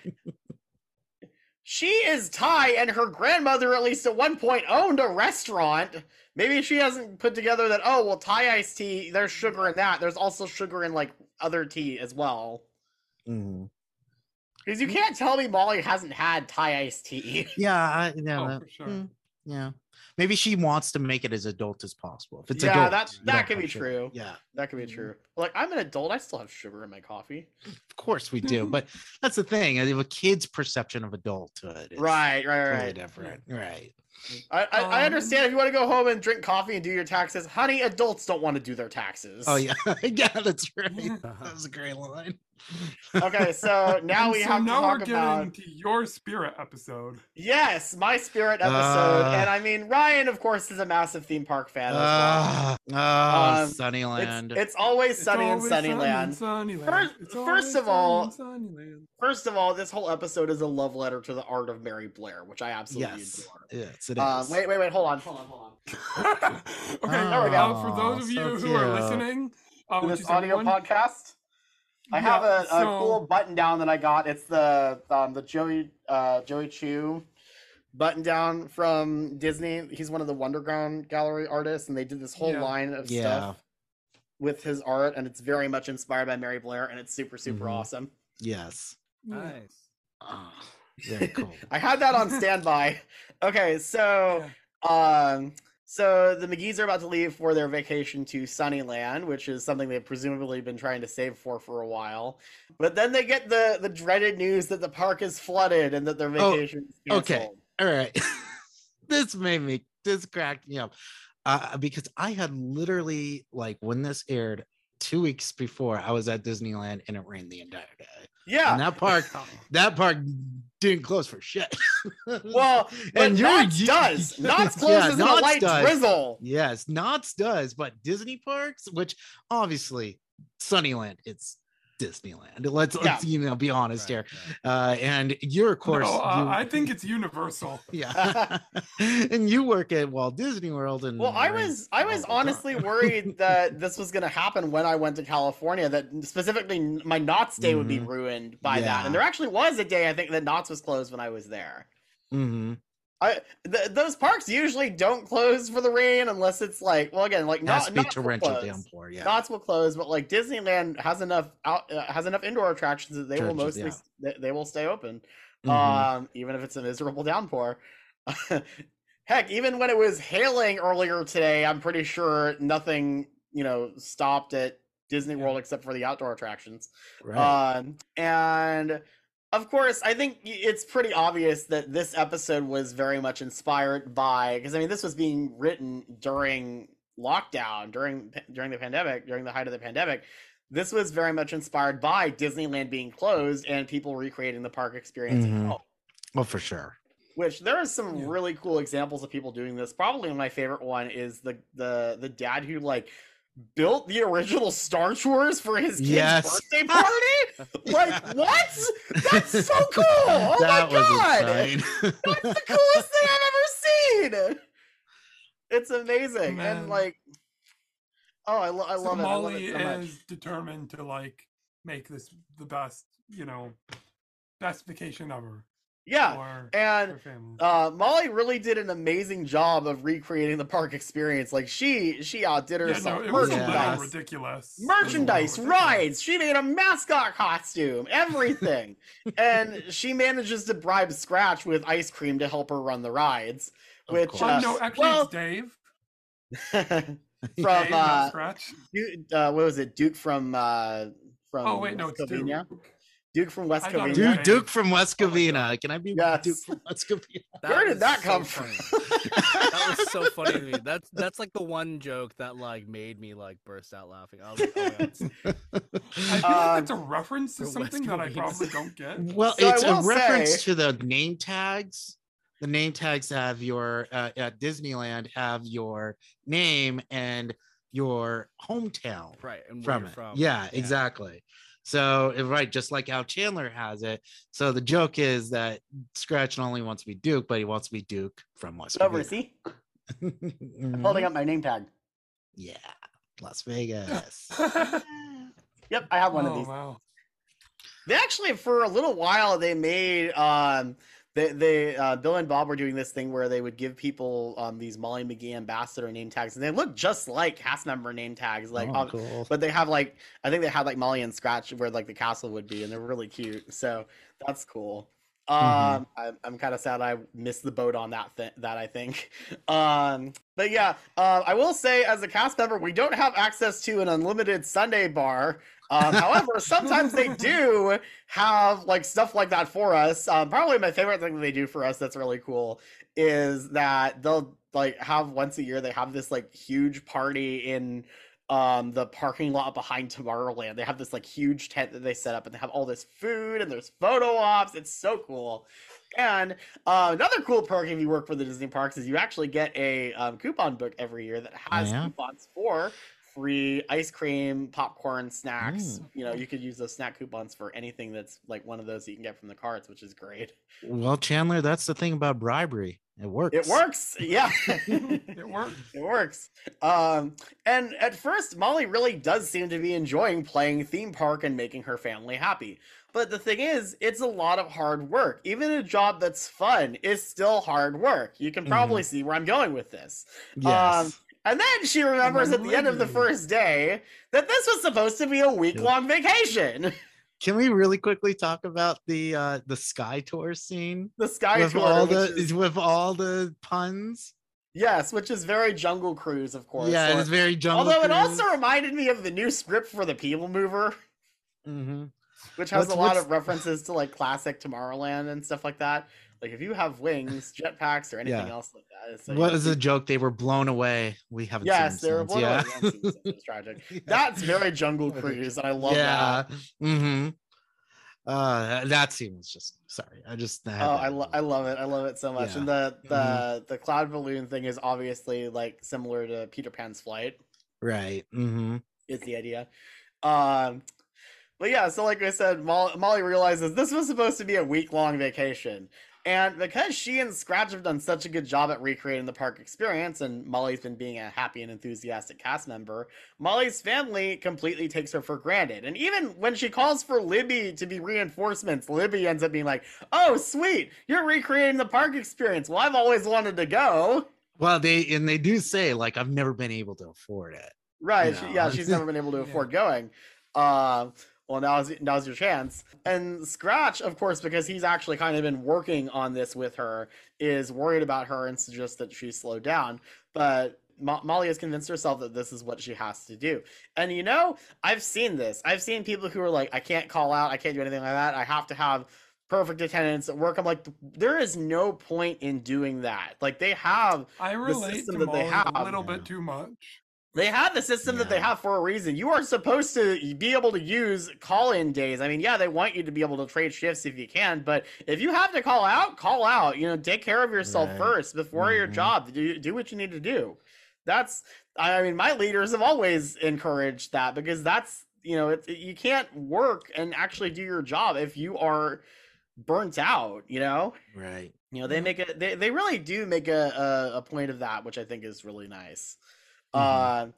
she is Thai, and her grandmother, at least at one point, owned a restaurant. Maybe she hasn't put together that. Oh, well, Thai iced tea. There's sugar in that. There's also sugar in like other tea as well. mhm. Because you can't tell me Molly hasn't had Thai iced tea. yeah I, yeah, Oh, for sure. mm, yeah maybe she wants to make it as adult as possible if it's Yeah, adult that- you that don't could have be sugar. true. yeah That can be Mhm. true. Like, I'm an adult. I still have sugar in my coffee. of course we do but [LAUGHS] that's the thing I have a kid's perception of adulthood is Right, right, totally right. different right I, I, I Um, understand if you want to go home and drink coffee and do your taxes. Honey, adults don't want to do their taxes. oh yeah [LAUGHS] yeah that's right that was a great line Okay, so [LAUGHS] now And we so have to now we're talk getting about to your spirit episode. yes, my spirit episode, Ah. and I mean Ryan, of course, is a massive theme park fan as well. Ah, ah, Um, Sunnyland. It's, it's always It's sunny in always sunny in Sunnyland. Sunnyland. First- first of all- First of all, this whole episode is a love letter to the art of Mary Blair, which I absolutely yes, adore. yes, it is. Um, wait, wait, wait, hold on, hold on, hold on. [LAUGHS] [LAUGHS] okay, There we go. uh, for those of Aw, you so who are listening, uh, To which this is audio everyone, podcast. I have yeah, a, a so- cool button down that I got. It's the um, the Joey uh, Joey Chou button down from Disney. He's one of the Wonderground Gallery artists, and they did this whole Yeah. line of Yeah. stuff with his art, and it's very much inspired by Mary Blair, and it's super super Mhm. awesome. yes. Nice. Ah, very cool. [LAUGHS] I had that on standby. Okay, so um so the McGee's are about to leave for their vacation to Sunnyland, which is something they've presumably been trying to save for for a while. But then they get the the dreaded news that the park is flooded and that their Oh, vacation is okay. All right. [LAUGHS] this made me this cracked me up. Uh, because I had literally like when this aired two weeks before, I was at Disneyland and it rained the entire day. Yeah. And that park, [LAUGHS] that park didn't close for shit. well, [LAUGHS] you're- Knott's you- does. [LAUGHS] Knott's Yeah, closes in a light does. drizzle. Yes, Knott's does, but Disney parks, which obviously Sunnyland, it's Disneyland. Let's let's you know be honest here. Uh, and you're of course No, uh, you- I think it's universal. [LAUGHS] yeah, [LAUGHS] [LAUGHS] and you work at Walt Disney World, and Well, I was I was honestly worried that this was going to happen when I went to California. That specifically my Knott's day would be Mhm. ruined by that. And there actually was a day I think that Knott's was closed when I was there. Mhm. I th- those parks usually don't close for the rain unless it's like well again like not be torrential downpour. Yeah. Knott's will close, but like Disneyland has enough out uh, has enough indoor attractions that they will mostly yeah. they, they will stay open, Mhm. um, even if it's a miserable downpour. [LAUGHS] Heck, even when it was hailing earlier today, I'm pretty sure nothing you know stopped at Disney World except for the outdoor attractions. right. Um, and of course, I think it's pretty obvious that this episode was very much inspired by because I mean this was being written during lockdown, during during the pandemic, during the height of the pandemic. This was very much inspired by Disneyland being closed and people recreating the park experience at Mhm. home. well, for sure. Which there are some Yeah. really cool examples of people doing this. Probably my favorite one is the the the dad who like built the original Star Tours for his kid's Yes. birthday party. [LAUGHS] like what? That's so [LAUGHS] cool! Oh that my was god! insane. That's the coolest thing I've ever seen. It's amazing Man. and like, oh, I, lo- I so love it. I Molly it so much. is determined to like make this the best, you know, best vacation ever Yeah, and uh molly really did an amazing job of recreating the park experience like she she outdid yeah, herself no, it was a merchandise ridiculous. Merchandise ridiculous. rides she made a mascot costume everything [LAUGHS] and she manages to bribe scratch with ice cream to help her run the rides Of which course. Oh uh, no, actually, well it's Dave. [LAUGHS] from Dave, uh, Scratch. Duke, uh what was it duke from uh from Oh wait, no, West it's Duke. Covina? duke from west I thought it covina was Dude, Duke from West Oh Covina. Can I be Yes. Duke from [LAUGHS] West Covina? [LAUGHS] where did that so come funny. from [LAUGHS] that was so funny to me. That's that's like the one joke that like made me like burst out laughing. I was like, oh my God, it's- I feel like Um, that's a reference to something that I probably don't get. Well, So it's a will reference say- to the name tags. The name tags have your uh, at Disneyland have your name and your hometown right. And where from you're it. from. Yeah, exactly. So right, just like how Chandler has it. So the joke is that Scratch not only wants to be Duke, but he wants to be Duke from West over Covina. see [LAUGHS] Mhm. holding up my name tag Yeah, Las Vegas. [LAUGHS] yep i have one of oh, these wow. They actually, for a little while, they made um, they they uh, Bill and Bob were doing this thing where they would give people um these Molly McGee ambassador name tags, and they look just like cast member name tags, like Oh, um, cool. but they have like I think they had like Molly and Scratch where like the castle would be, and they're really cute. So that's cool. Um, Mhm. I'm, I'm kind of sad I missed the boat on that th- that I think. [LAUGHS] Um, but yeah, uh, I will say as a cast member, we don't have access to an unlimited sundae bar. Um, [LAUGHS] however, sometimes they do have like stuff like that for us. Um, probably my favorite thing that they do for us that's really cool is that they'll like have once a year they have this like huge party in um the parking lot behind Tomorrowland. They have this like huge tent that they set up and they have all this food and there's photo ops. It's so cool. And uh, another cool perk if you work for the Disney parks is you actually get a um, coupon book every year that has yeah? coupons for free ice cream, popcorn, snacks. Mm. You know, you could use those snack coupons for anything that's like one of those that you can get from the carts, which is great. Well, Chandler, that's the thing about bribery. It works. It works. Yeah. [LAUGHS] It works. It works. Um, and at first, Molly really does seem to be enjoying playing theme park and making her family happy. But the thing is, it's a lot of hard work. Even a job that's fun is still hard work. You can probably see where I'm going with this. Yes. Um, and then she remembers at the end of the first day that this was supposed to be a week long vacation. [LAUGHS] Can we really quickly talk about the uh the Sky Tour scene The sky with tour, all the is- with all the puns? yes, which is very Jungle Cruise, of course. yeah, it's very jungle. Although it also reminded me of the new script for the People Mover. Mhm. which has What's- a lot what's- of references to like classic Tomorrowland and stuff like that. Like if you have wings, [LAUGHS] jetpacks, or anything Yeah. else like that. It's, uh, What was the joke? They were blown away. We haven't Yes, seen they were blown away. Yeah. Them was [LAUGHS] tragic. Yeah. That's very Jungle Cruise, and I love yeah. that. Mm-hmm. Uh, that scene was just sorry. I just had Oh, I, lo- I love it. I love it so much. And the the Mhm. the cloud balloon thing is obviously like similar to Peter Pan's flight. right. Mm-hmm. is the idea. Um, but yeah, so like I said, Molly, Molly realizes this was supposed to be a week long vacation, And because she and Scratch have done such a good job at recreating the park experience, and Molly's been being a happy and enthusiastic cast member, Molly's family completely takes her for granted. And even when she calls for Libby to be reinforcements, Libby ends up being like, Oh, sweet, you're recreating the park experience. Well, I've always wanted to go. Well, they and they do say like I've never been able to afford it. Right. You know. yeah, she's never been able to [LAUGHS] afford going. Uh, well, now's now's your chance. And Scratch, of course, because he's actually kind of been working on this with her, is worried about her and suggests that she slow down. But Mo- Molly has convinced herself that this is what she has to do. And you know, I've seen this. I've seen people who are like, I can't call out, I can't do anything like that. I have to have perfect attendance at work. I'm like, there is no point in doing that. Like they have I the relate system to that they have. a little bit too much. They have the system that they have for a reason. You are supposed to be able to use call-in days. I mean, yeah, they want you to be able to trade shifts if you can, but if you have to call out, call out. You know, take care of yourself Right. first before your Mhm. job. Do do what you need to do. That's I mean, my leaders have always encouraged that because that's you know, it, you can't work and actually do your job if you are burnt out. You know, Right. you know they make a they, they really do make a, a a point of that, which I think is really nice. Uh,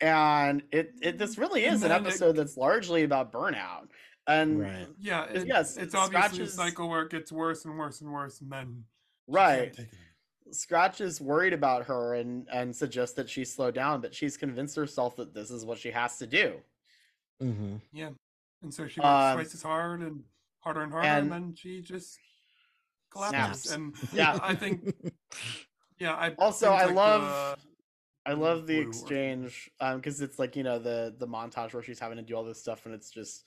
and it it this really And is an then it- episode that's largely about burnout. And Right. Yeah, It's- it, yes, it's it obviously scratches- a cycle where it gets worse and worse and worse, and then right. Scratch is worried about her and and suggests that she slow down, but she's convinced herself that this is what she has to do. Mm-hmm. Yeah, and so she works Um, twice as hard and harder and harder, and- and, then she just collapses. Snaps. And Yeah. I think, yeah, I Also, I like love the- I love the blue or- exchange um because it's like you know the the montage where she's having to do all this stuff and it's just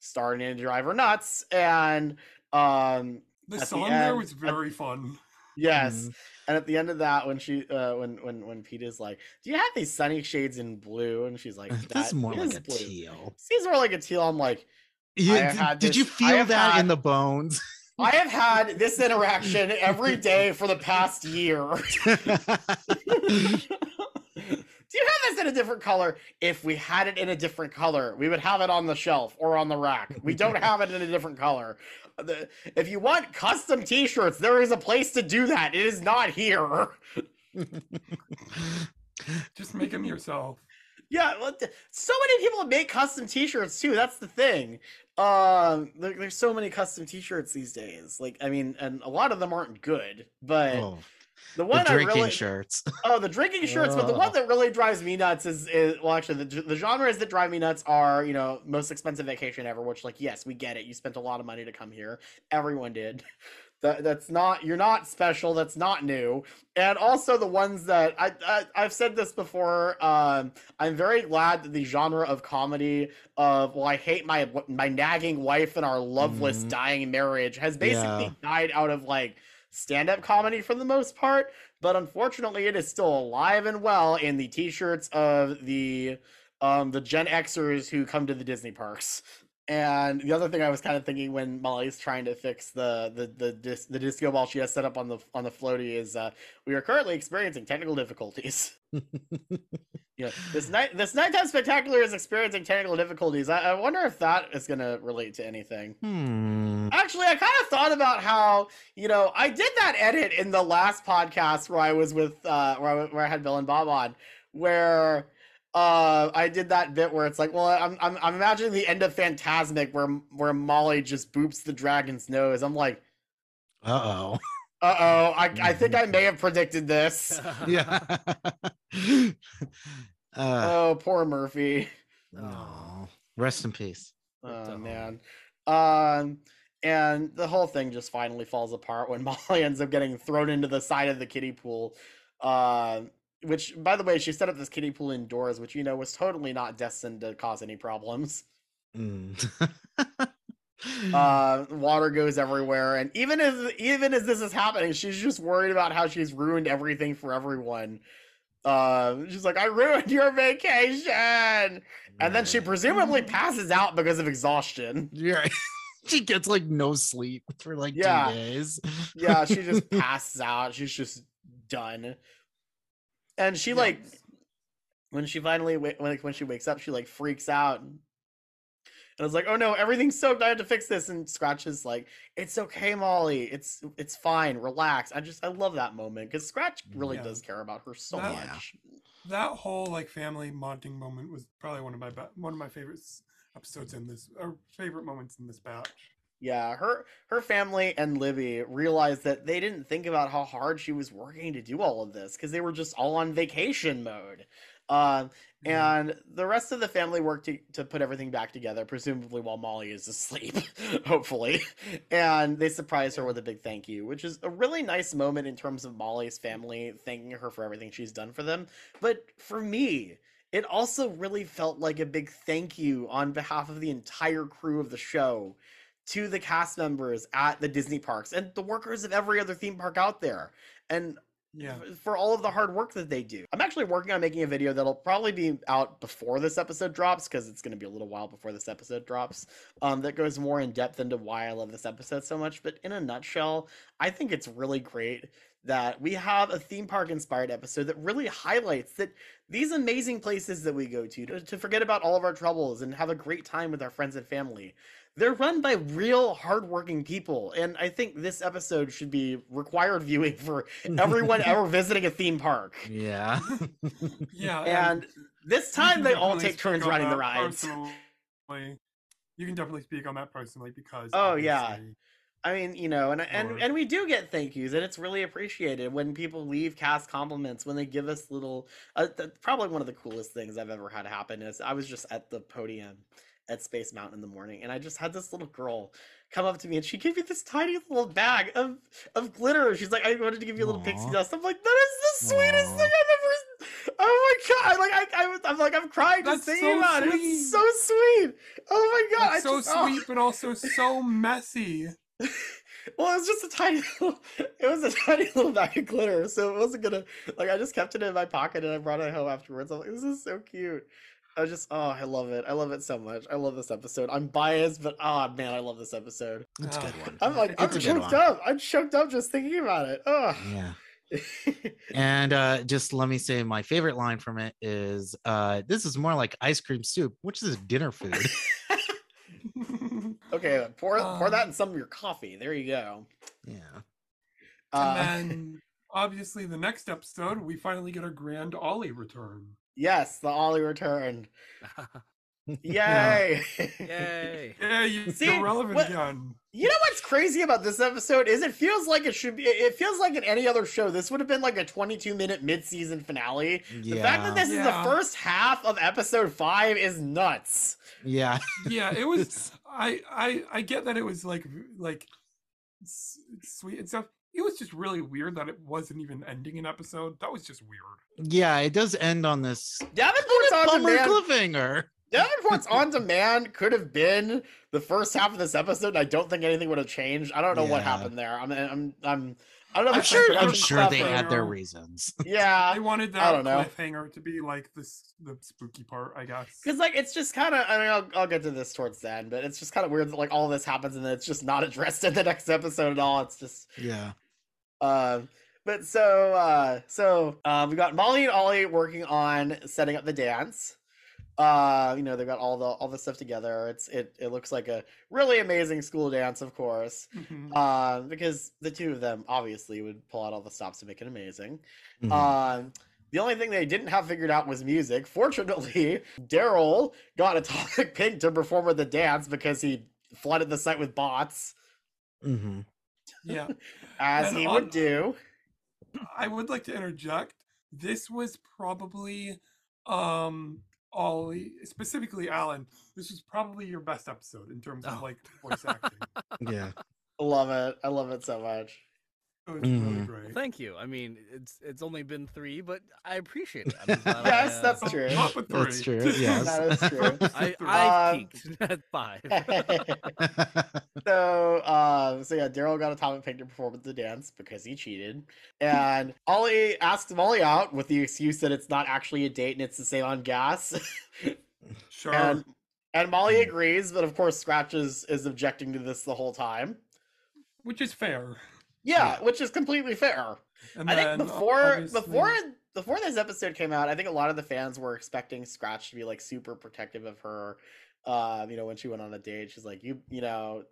starting to drive her nuts and um the at the song there end- was at- very fun. Yes. Mhm. And at the end of that, when she, uh, when when when Pete is like, "Do you have these sunny shades in blue?" and she's like, [LAUGHS] This "That is more like is a blue." teal. Seems more like a teal. I'm like, You, I have did, had did you feel have that in the bones? [LAUGHS] I have had this interaction every [LAUGHS] day for the past year. Do you have this in a different color? If we had it in a different color, we would have it on the shelf or on the rack. We don't [LAUGHS] have it in a different color. The- if you want custom T-shirts, there is a place to do that. It is not here. [LAUGHS] Just make them yourself. Yeah, well, so many people make custom T-shirts too. That's the thing. Um, there, there's so many custom T-shirts these days. Like, I mean, and a lot of them aren't good. But oh, the the one I drinking really, shirts. [LAUGHS] oh, the drinking shirts. But the one that really drives me nuts is, is well, actually, the, the genres that drive me nuts are, you know, most expensive vacation ever. Which, like, yes, we get it. You spent a lot of money to come here. Everyone did. [LAUGHS] That, that's not you're not special that's not new and also the ones that I, I i've said this before um i'm very glad that the genre of comedy of well i hate my my nagging wife and our loveless Mhm. dying marriage has basically Yeah. died out of like stand-up comedy for the most part but unfortunately it is still alive and well in the t-shirts of the um the gen xers who come to the disney parks and the other thing I was kind of thinking when Molly's trying to fix the the the dis- the disco ball she has set up on the on the floaty is uh, we are currently experiencing technical difficulties. [LAUGHS] Yeah, this night this nighttime spectacular is experiencing technical difficulties. I, I wonder if that is going to relate to anything. Hmm. Actually, I kind of thought about how you know I did that edit in the last podcast where I was with uh, where I, where I had Bill and Bob on, where uh I did that bit where it's like, well, I'm I'm, I'm imagining the end of Fantasmic where where Molly just boops the dragon's nose. I'm like, Uh oh. uh oh, I I think I may [LAUGHS] have predicted this. [LAUGHS] yeah. uh, [LAUGHS] Oh, poor Murphy. Oh, Rest in peace. Oh man. Um and the whole thing just finally falls apart when Molly ends up getting thrown into the side of the kiddie pool. Uh, which by the way, she set up this kiddie pool indoors, which you know was totally not destined to cause any problems. Mm. [LAUGHS] Uh water goes everywhere, and even as even as this is happening, she's just worried about how she's ruined everything for everyone. Uh, she's like, I ruined your vacation. And then she presumably passes out because of exhaustion. Yeah. [LAUGHS] she gets like no sleep for like Yeah. two days. yeah, she just [LAUGHS] passes out. She's just done. And she like when she finally when like when she wakes up, she like freaks out. And I was like, oh no, everything's soaked. I have to fix this. And Scratch is like, it's okay, Molly. It's it's fine. Relax. I just I love that moment because Scratch really Yeah. does care about her so That- much. That whole like family bonding moment was probably one of my ba- one of my favorite episodes in this or favorite moments in this batch. Yeah, her her family and Libby realized that they didn't think about how hard she was working to do all of this because they were just all on vacation mode. Um, Yeah. and the rest of the family worked to, to put everything back together, presumably while Molly is asleep, [LAUGHS] hopefully. And they surprise her with a big thank you, which is a really nice moment in terms of Molly's family thanking her for everything she's done for them. But for me, it also really felt like a big thank you on behalf of the entire crew of the show to the cast members at the Disney parks and the workers of every other theme park out there. And Yeah. for all of the hard work that they do. I'm actually working on making a video that'll probably be out before this episode drops because it's going to be a little while before this episode drops. Um, that goes more in depth into why I love this episode so much. But in a nutshell, I think it's really great that we have a theme park inspired episode that really highlights that these amazing places that we go to, to to forget about all of our troubles and have a great time with our friends and family they're run by real hardworking people and i think this episode should be required viewing for everyone [LAUGHS] ever visiting a theme park Yeah. [LAUGHS] Yeah. and this time they all take turns on riding the that rides personally. You can definitely speak on that personally because Oh, yeah. I mean, you know, and and and we do get thank yous, and it's really appreciated when people leave cast compliments when they give us little. Uh, th- probably one of the coolest things I've ever had happen is I was just at the podium at Space Mountain in the morning, and I just had this little girl come up to me, and she gave me this tiny little bag of of glitter. She's like, "I wanted to give you a little pixie dust." I'm like, "That is the sweetest Aw. thing I've ever." Oh my god! Like I, I was, I'm like, I'm crying That's just thinking so about it. sweet. It's so sweet. Oh my god! It's so just- oh. sweet, but oh. also so messy. [LAUGHS] Well, it was just a tiny little, it was a [LAUGHS] tiny little bag of glitter, so it wasn't gonna like I just kept it in my pocket and I brought it home afterwards. I'm like, this is so cute. I just oh I love it. I love it so much. I love this episode. I'm biased, but oh man, I love this episode. It's a good Ah. one. I'm like I'm It's a good choked up. I'm choked up just thinking about it. Oh Yeah. [LAUGHS] And uh, just let me say my favorite line from it is uh, this is more like ice cream soup, which is dinner food. [LAUGHS] [LAUGHS] okay, pour pour that Um, in some of your coffee. There you go. yeah. Uh, and then obviously the next episode we finally get a grand Ollie return. Yes, the Ollie returned. [LAUGHS] Yay! Yay. [LAUGHS] Yeah, you See, you're relevant what- again. You know what's crazy about this episode is it feels like it should be. It feels like in any other show, this would have been like a 22 minute mid season finale. Yeah. The fact that Yeah. this is the first half of episode five is nuts. Yeah. Yeah, it was. [LAUGHS] I I I get that it was like like sweet and stuff. It was just really weird that it wasn't even ending an episode. That was just weird. Yeah. It does end on this Davenport's on bummer demand. cliffhanger. [LAUGHS] Davenport's on demand could have been the first half of this episode. and I don't think anything would have changed. I don't know what happened there. I'm I'm I'm. I don't know. I'm sure. I'm sure they had their reasons. [LAUGHS] Yeah, They wanted I that don't know. cliffhanger to be like this the spooky part, I guess. Because like it's just kind of I mean I'll, I'll get to this towards the end, but it's just kind of weird that like all this happens and then it's just not [LAUGHS] addressed in the next episode at all. It's just Yeah. Uh, but so uh, so uh, we got Molly and Ollie working on setting up the dance. Uh, you know they've got all the all the stuff together. It's it it looks like a really amazing school dance, of course. Mhm. Uh, because the two of them obviously would pull out all the stops to make it amazing. Mhm. Um, the only thing they didn't have figured out was music. [LAUGHS] Fortunately, Daryl got Atomic Pink to perform with the dance because he flooded the site with bots, Mhm. Yeah. [LAUGHS] as And he on- would do. I would like to interject. This was probably um Ollie, specifically Alan. This was probably your best episode in terms of Oh. like voice acting. [LAUGHS] Yeah. I love it. I love it so much. It was really Mhm. great. Thank you. I mean, it's it's only been three, but I appreciate it. I'm just I, Yes, uh, that's Oh, true. Top of three. That's true, [LAUGHS] yes. That is true. I Three. I Um, peaked [LAUGHS] at five. [LAUGHS] so, uh, so yeah, Daryl got a Atomic Pink to perform with the dance because he cheated, and Ollie asked Molly out with the excuse that it's not actually a date and it's to save on gas. Sure. and and Molly Hmm. agrees, but of course Scratch is, is objecting to this the whole time. Which is fair. Yeah, which is completely fair. And I think before obviously- before before this episode came out, I think a lot of the fans were expecting Scratch to be like super protective of her, Um, you know, when she went on a date, she's like, "You, you know,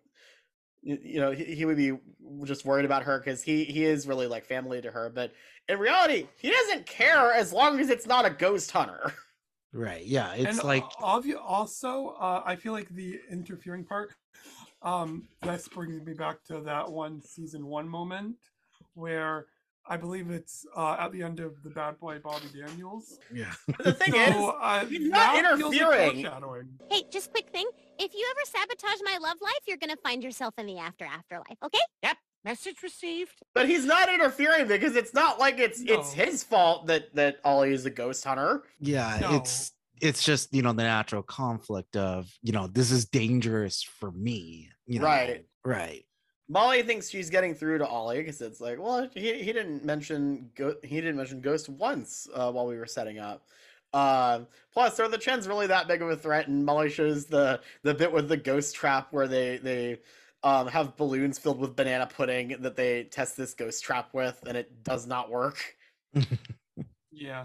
you, you know, he, he would be just worried about her because he he is really like family to her, but in reality, he doesn't care as long as it's not a ghost hunter." Right. Yeah. It's and like obvi- also uh, i feel like the interfering part um this brings me back to that one season one moment where i believe it's uh at the end of the bad boy bobby daniels yeah. [LAUGHS] The thing So, is, uh, he's not that like interfering. Hey, just quick thing. If you ever sabotage my love life, you're gonna find yourself in the after afterlife, okay? Yep. Message received. But he's not interfering because it's not like it's it's his fault that that Ollie is a ghost hunter. yeah No. it's it's just you know the natural conflict of you know this is dangerous for me you know Right. right Molly thinks she's getting through to Ollie because it's like, well, he, he didn't mention go- he didn't mention Ghost once uh, while we were setting up. Um, plus, are the Chens really that big of a threat? And Molly shows the the bit with the ghost trap where they they um, have balloons filled with banana pudding that they test this ghost trap with, and it does not work. [LAUGHS] Yeah.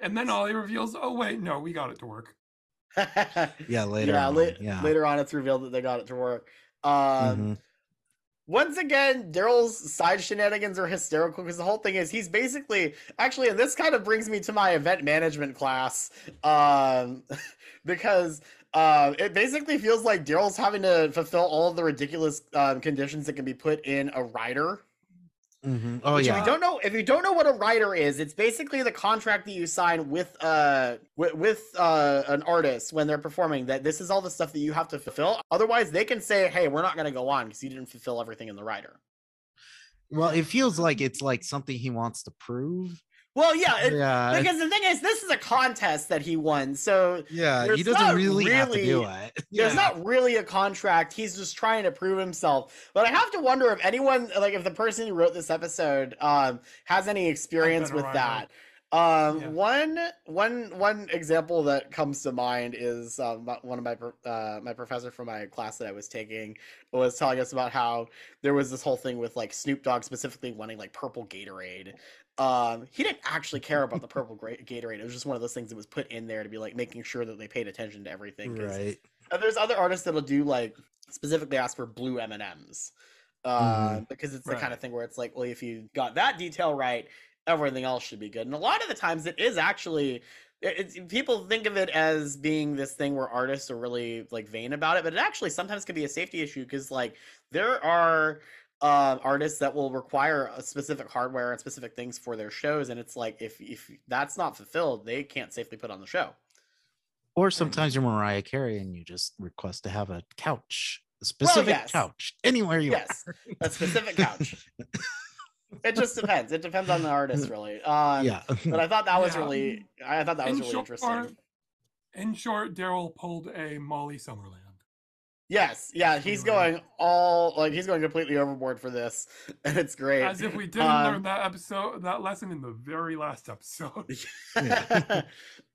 And then Ollie reveals, oh wait, no, we got it to work. [LAUGHS] yeah later yeah, on, la- yeah later on, it's revealed that they got it to work. Um, Mhm. once again, Daryl's side shenanigans are hysterical because the whole thing is he's basically actually, and this kind of brings me to my event management class, um, [LAUGHS] because uh, it basically feels like Daryl's having to fulfill all of the ridiculous um, conditions that can be put in a rider. Mhm. oh Which yeah If you don't know, if you don't know what a rider is, it's basically the contract that you sign with uh with, with uh an artist when they're performing. That this is all the stuff that you have to fulfill. Otherwise, they can say, "Hey, we're not going to go on because you didn't fulfill everything in the rider." well it feels like it's like something he wants to prove Well, yeah, it, yeah because the thing is, this is a contest that he won, so yeah he doesn't not really, have to do really- it [LAUGHS] there's Yeah. not really a contract. He's just trying to prove himself. But I have to wonder if anyone, like, if the person who wrote this episode, um, has any experience with rider. that. Um, Yeah. one, one, one example that comes to mind is um, one of my uh, my professor from my class that I was taking was telling us about how there was this whole thing with like Snoop Dogg specifically wanting like purple Gatorade. Um, he didn't actually care about the purple [LAUGHS] Gatorade. It was just one of those things that was put in there to be like making sure that they paid attention to everything. right there's other artists that'll do like specifically ask for blue M and M's, uh, because it's the kind of thing where it's like, well, if you got that detail right, everything else should be good. And a lot of the times, it is actually. It's, people think of it as being this thing where artists are really like vain about it, but it actually sometimes can be a safety issue because like there are um, artists that will require a specific hardware and specific things for their shows, and it's like if if that's not fulfilled, they can't safely put on the show. or sometimes you're mariah carey and you just request to have a couch a specific yes. couch anywhere you Yes, are a specific couch. [LAUGHS] it just depends. It depends on the artist, really. Um, yeah But I thought that was Yeah. really, I thought that was really short- interesting. In short, Daryl pulled a Molly Summerland. Yes, yeah, he's Really. going all like he's going completely overboard for this, [LAUGHS] and it's great. As if we didn't Um, learn that episode, that lesson in the very last episode. [LAUGHS]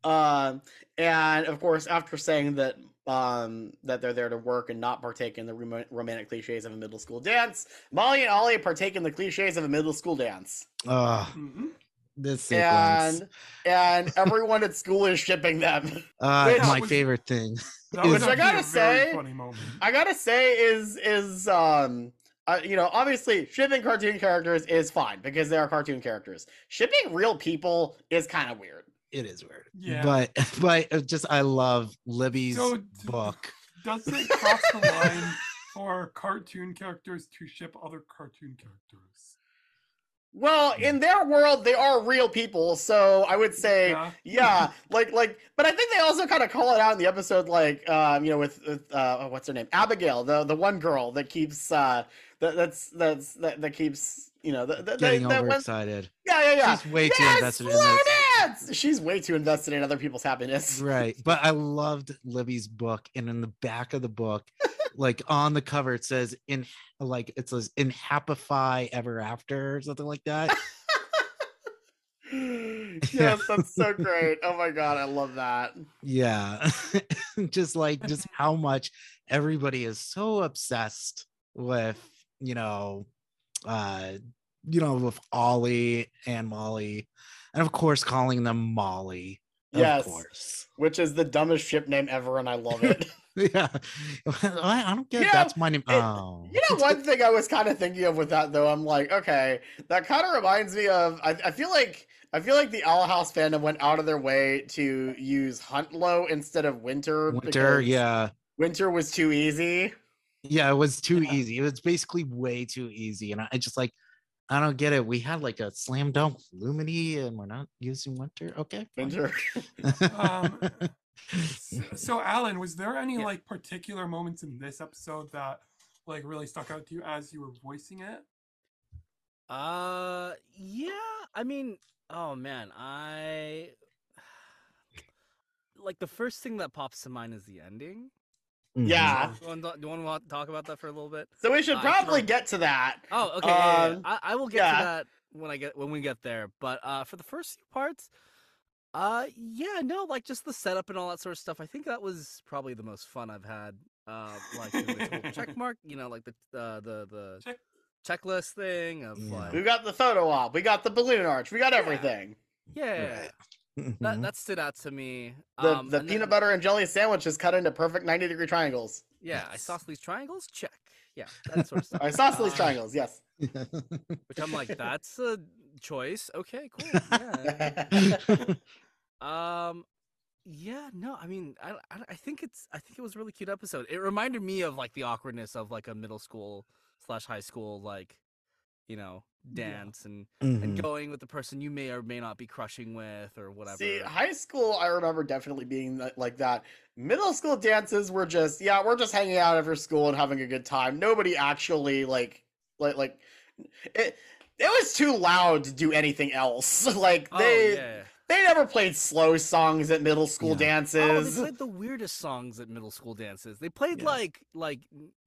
um, and of course, after saying that um that they're there to work and not partake in the rom- romantic cliches of a middle school dance, Molly and Ollie partake in the cliches of a middle school dance, uh, Mhm. this sequence and and everyone at school is shipping them. uh, which my was- favorite thing [LAUGHS] That Is- Which I gotta say- I gotta say is is um uh, you know obviously shipping cartoon characters is fine because they are cartoon characters. Shipping real people is kind of weird. it is weird Yeah. but [LAUGHS] but uh, just i love libby's So, d- book Does it cross the line for cartoon characters to ship other cartoon characters? Well, in their world, they are real people, so I would say, Yeah. yeah, like, like, but I think they also kind of call it out in the episode, like, um, you know, with, with uh, what's her name, Abigail, the the one girl that keeps, uh, that that's that's that, that keeps, you know, that that, getting that went- overexcited yeah, yeah, yeah. She's way too invested in slow this. dance! She's way too invested in other people's happiness. right but i loved libby's book and in the back of the book [LAUGHS] like on the cover it says in like it says in happify ever after or something like that [LAUGHS] yes, that's so great. Oh my god, I love that. yeah [LAUGHS] just like just [LAUGHS] how much everybody is so obsessed with you know uh you know with ollie and molly and of course calling them molly Yes. Of course. which is the dumbest ship name ever, and I love it. [LAUGHS] Yeah. I, I don't get You know, that's my name. it- oh. You know, one thing I was kind of thinking of with that though, I'm like, okay, that kind of reminds me of. I, I feel like I feel like the Owl House fandom went out of their way to use Huntlow instead of Winter. Winter, yeah. Winter was too easy. Yeah, it was too easy. It was basically way too easy. And I I just like, I don't get it. We had like a slam dunk with Lumity and we're not using Winter. Okay. Winter. [LAUGHS] Um, [LAUGHS] So, Alan, was there any like particular moments in this episode that like really stuck out to you as you were voicing it? Uh, yeah. I mean, oh man, I [SIGHS] like the first thing that pops to mind is the ending. Yeah. Do you want, do you want to talk about that for a little bit? So we should Uh, probably for- get to that. Oh, okay. yeah, yeah, yeah. Um, I, I will get yeah. to that when I get when we get there. But uh, for the first few parts, uh, yeah, no, like just the setup and all that sort of stuff. I think that was probably the most fun I've had. Uh, like doing the check [LAUGHS] mark, you know, like the uh, the the checklist thing of like We got the photo op. We got the balloon arch. We got everything. yeah. That [LAUGHS] that stood out to me. The Um, the peanut then- butter and jelly sandwich is cut into perfect 90 degree triangles. Yeah, isosceles triangles, check. Yeah, that sort of [LAUGHS] stuff. Isosceles Uh, triangles, yes. Which I'm like, that's a choice. Okay, cool. Yeah. [LAUGHS] [LAUGHS] um, yeah, no, I mean, I, I, I think it's, I think it was a really cute episode. It reminded me of like the awkwardness of like a middle school slash high school like, you know, Yeah. dance and Mhm. and going with the person you may or may not be crushing with or whatever. See, high school, I remember definitely being li- like that. Middle school dances were just, yeah, we're just hanging out after school and having a good time. Nobody actually like, like, like, it. It was too loud to do anything else. [LAUGHS] like Oh, they, yeah. they never played slow songs at middle school Oh, they played the weirdest songs at middle school dances. They played like like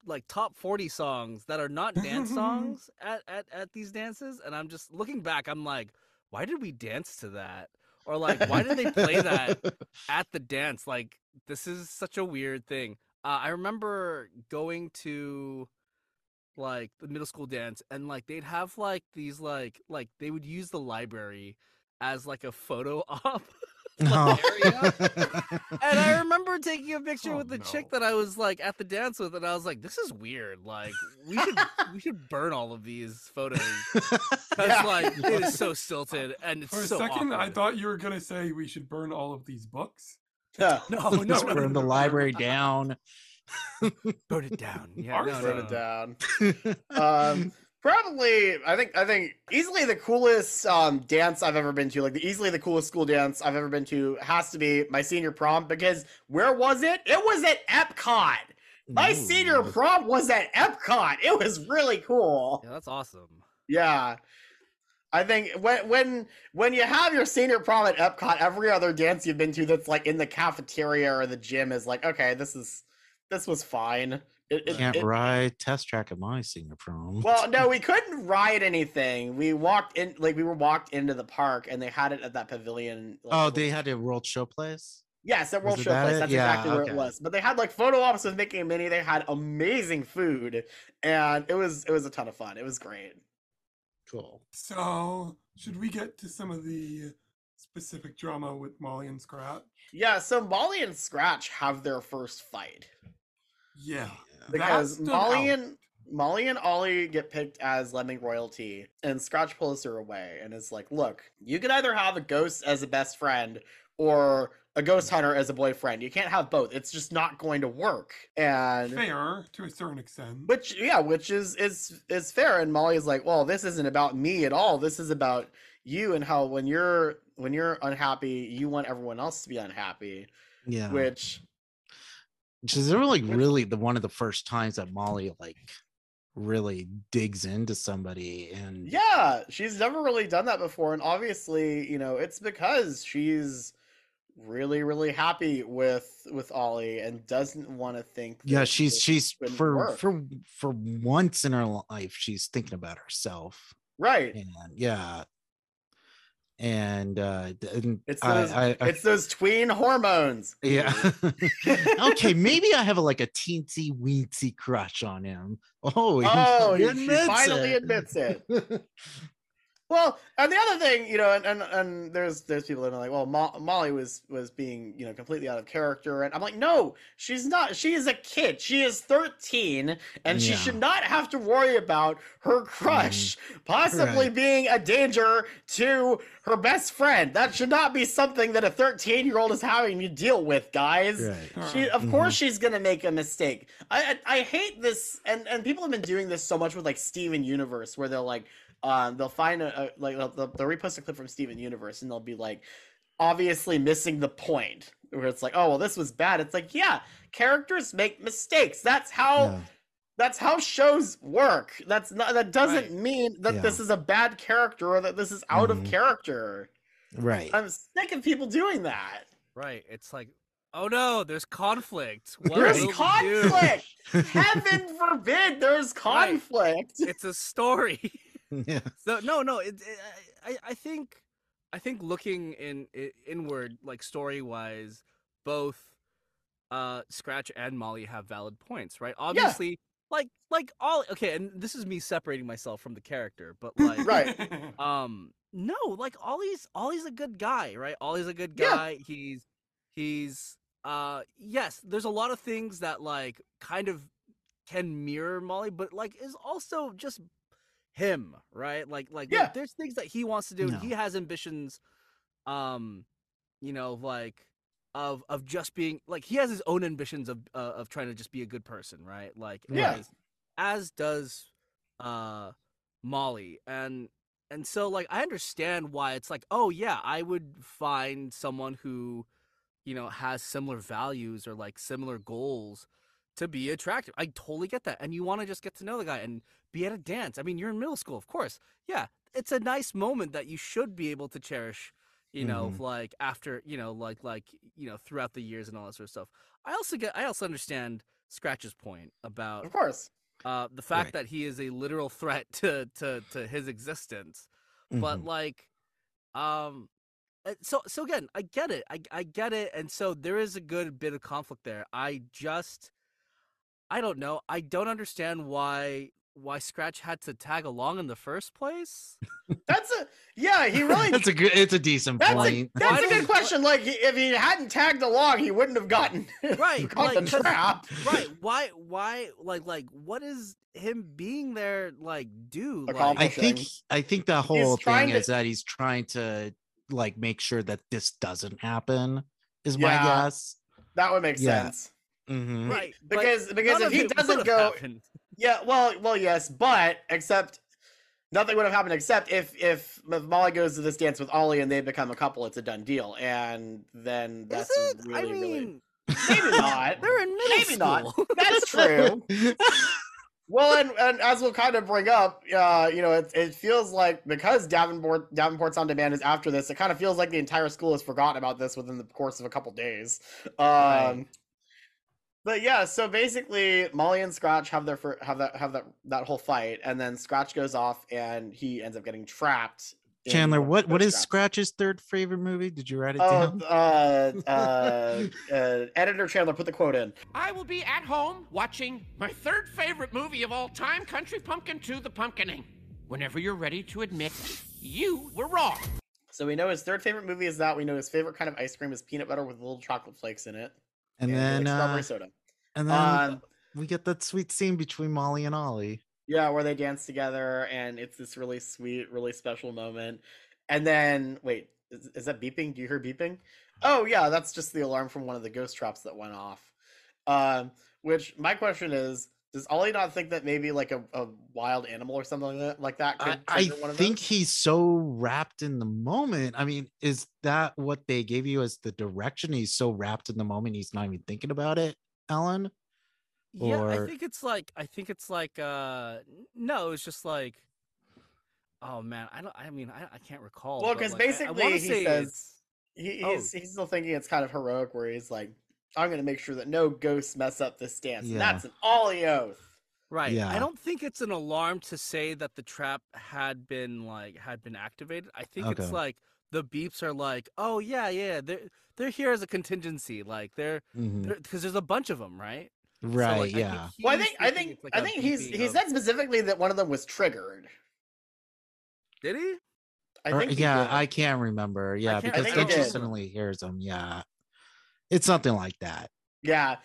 like top forty songs that are not dance [LAUGHS] songs at, at at these dances, and I'm just looking back. I'm like, why did we dance to that? Or like, why did they play that [LAUGHS] at the dance? Like, this is such a weird thing. Uh, I remember going to like the middle school dance, and like they'd have like these like like they would use the library as like a photo [LAUGHS] op. [LAUGHS] Oh. And I [LAUGHS] remember taking a picture Oh, with the chick that I was like at the dance with, and I was like, "This is weird. Like, we should we should burn all of these photos because like it is so stilted and it's For a so second, I thought you were gonna say we should burn all of these books. Yeah. No, no, Just no, burn the no, no. library down. [LAUGHS] burn it down. [LAUGHS] Yeah, no, Burn no, it down. [LAUGHS] um, probably, I think, I think easily the coolest um dance I've ever been to, like the easily the coolest school dance I've ever been to, has to be my senior prom. Because where was it? It was at Epcot. My senior prom was at Epcot. It was really cool. Yeah, that's awesome. Yeah. I think when when when you have your senior prom at Epcot, every other dance you've been to that's like in the cafeteria or the gym is like, okay, this is this was fine. It, it- Can't it- ride test track at my senior prom. [LAUGHS] well, no, we couldn't ride anything. We walked in, like we were walked into the park, and they had it at that pavilion. Like, oh, they had a world show place. yes, at World was Show that Place. it? That's Yeah, exactly where okay. it was. But they had like photo ops with Mickey and Minnie. They had amazing food, and it was it was a ton of fun. It was great. Cool. So, should we get to some of the specific drama with Molly and Scratch? Yeah, so Molly and Scratch have their first fight. Yeah, because Molly out. and Molly and Ollie get picked as Lemming royalty, and Scratch pulls her away and is like, "Look, you can either have a ghost as a best friend or a ghost hunter as a boyfriend. You can't have both. It's just not going to work." And fair to a certain extent. which, yeah, which is is is fair. And Molly is like, "Well, this isn't about me at all. This is about you and how when you're when you're unhappy, you want everyone else to be unhappy." Yeah. Which Is really, really the one of the first times that Molly like really digs into somebody and Yeah, she's never really done that before. And obviously, you know, it's because she's really, really happy with with Ollie and doesn't want to think yeah she's she's for work. for for once in her life she's thinking about herself right. and yeah and uh and It's those I- I- it's those tween hormones. yeah [LAUGHS] okay maybe i have a like a teensy weensy crush on him oh he Oh, he admits finally it. admits it. [LAUGHS] Well, and the other thing, you know, and and, and there's there's people that are like, well, Mo- Molly was was being you know completely out of character, and I'm like, no, she's not. She is a kid. She is 13, and she should not have to worry about her crush possibly Right. being a danger to her best friend. That should not be something that a 13 year old is having to deal with, guys. Right. She, of Mhm. course, she's gonna make a mistake. I, I I hate this, and and people have been doing this so much with like Steven Universe, where they're like, um, they'll find a, a like they'll, they'll they'll repost a clip from Steven Universe, and they'll be like, obviously missing the point, where it's like, oh well, this was bad. It's like, yeah, characters make mistakes. That's how. Yeah. That's how shows work. That's not. That doesn't Right. mean that Yeah. this is a bad character or that this is out Mhm. of character. Right. I'm sick of people doing that. Right. It's like, oh no, there's conflict. [LAUGHS] What There's will we do? conflict. [LAUGHS] Heaven forbid there's Right. conflict. It's a story. [LAUGHS] yeah. So no, no. It, it, I, I think, I think looking in, inward, like story wise, both, uh, Scratch and Molly have valid points, right? Obviously, like, like all okay, and this is me separating myself from the character, but [LAUGHS] like, Right. um, no, like Ollie's, Ollie's a good guy, right? Ollie's a good guy. Yeah. guy. He's, he's, uh, yes, there's a lot of things that like kind of can mirror Molly, but like is also just him, right? Like like, like, Yeah. there's things that he wants to do No. he has ambitions um you know like of of just being like he has his own ambitions of uh, of trying to just be a good person, right? Like Yeah. as, as does uh Molly and and so like I understand why it's like oh yeah, I would find someone who you know has similar values or like similar goals to be attractive. I totally get that. And you want to just get to know the guy and be at a dance. I mean, you're in middle school, of course. Yeah, it's a nice moment that you should be able to cherish, you know, Mhm. like after, you know, like like, you know, throughout the years and all that sort of stuff. I also get I also understand Scratch's point about Of course. uh the fact Right. that he is a literal threat [LAUGHS] to to to his existence. But Mhm. like um uh, so so again, I get it. I I get it and so there is a good bit of conflict there. I just I don't know. I don't understand why why Scratch had to tag along in the first place. That's a yeah. He really. [LAUGHS] That's a good. It's a decent That's a, point. that's a good question. Like, if he hadn't tagged along, he wouldn't have gotten [LAUGHS] Right, caught like, the 'cause- trap. right. Why why like like what is him being there like do? Like, I think. I think the whole trying thing to- is that he's trying to like make sure that this doesn't happen. Is my Yeah. guess. That would make Yeah. sense. hmm right. but Because because if he doesn't go, happened. Yeah, well, well, yes, but except nothing would have happened except if if Molly goes to this dance with Ollie and they become a couple, it's a done deal, and then that's really I mean, really maybe [LAUGHS] not. they're in middle Maybe not. [LAUGHS] That's true. [LAUGHS] Well, and, and as we'll kind of bring up, uh, you know, it, it feels like because Davenport Davenport's on demand is after this, it kind of feels like the entire school has forgotten about this within the course of a couple days. Um, Right. But yeah, so basically, Molly and Scratch have their fir- have that have that that whole fight, and then Scratch goes off, and he ends up getting trapped. Chandler, one what what is traps. Scratch's third favorite movie? Did you write it Oh, down? uh, [LAUGHS] uh, uh, editor Chandler, put the quote in. I will be at home watching my third favorite movie of all time, Country Pumpkin 2 The Pumpkining. Whenever you're ready to admit you were wrong. So we know his third favorite movie is that. We know his favorite kind of ice cream is peanut butter with little chocolate flakes in it. And he then likes strawberry uh, soda. and then Um, we get that sweet scene between Molly and Ollie. Yeah, where they dance together, and it's this really sweet, really special moment. And then, wait, is, is that beeping? Do you hear beeping? Oh yeah, that's just the alarm from one of the ghost traps that went off. Um, which my question is, does Ollie not think that maybe like a, a wild animal or something like that, like that could I, I one of think those? he's so wrapped in the moment. I mean, is that what they gave you as the direction? He's so wrapped in the moment, he's not even thinking about it, Alan. Yeah, I think it's like I think it's like uh no, it's just like oh man, I don't I mean I, I can't recall. Well, because like, I- I basically wanna he say says it's- he, Oh. he's he's still thinking it's kind of heroic, where he's like, "I'm going to make sure that no ghosts mess up this dance." Yeah. And that's an Ollie oath. right. Yeah. I don't think it's an alarm to say that the trap had been like had been activated. I think it's like the beeps are like, "Oh yeah, yeah, they're they're here as a contingency." Like they're mm-hmm. because there's a bunch of them, right? So, Right, like, I yeah. Well, I think I think it's like I a think he's beeping he of- said specifically that one of them was triggered. Did he? I Or- think he yeah, did. I can't remember. Yeah, can't- I because think then he she suddenly hears him. Yeah, it's something like that. Yeah.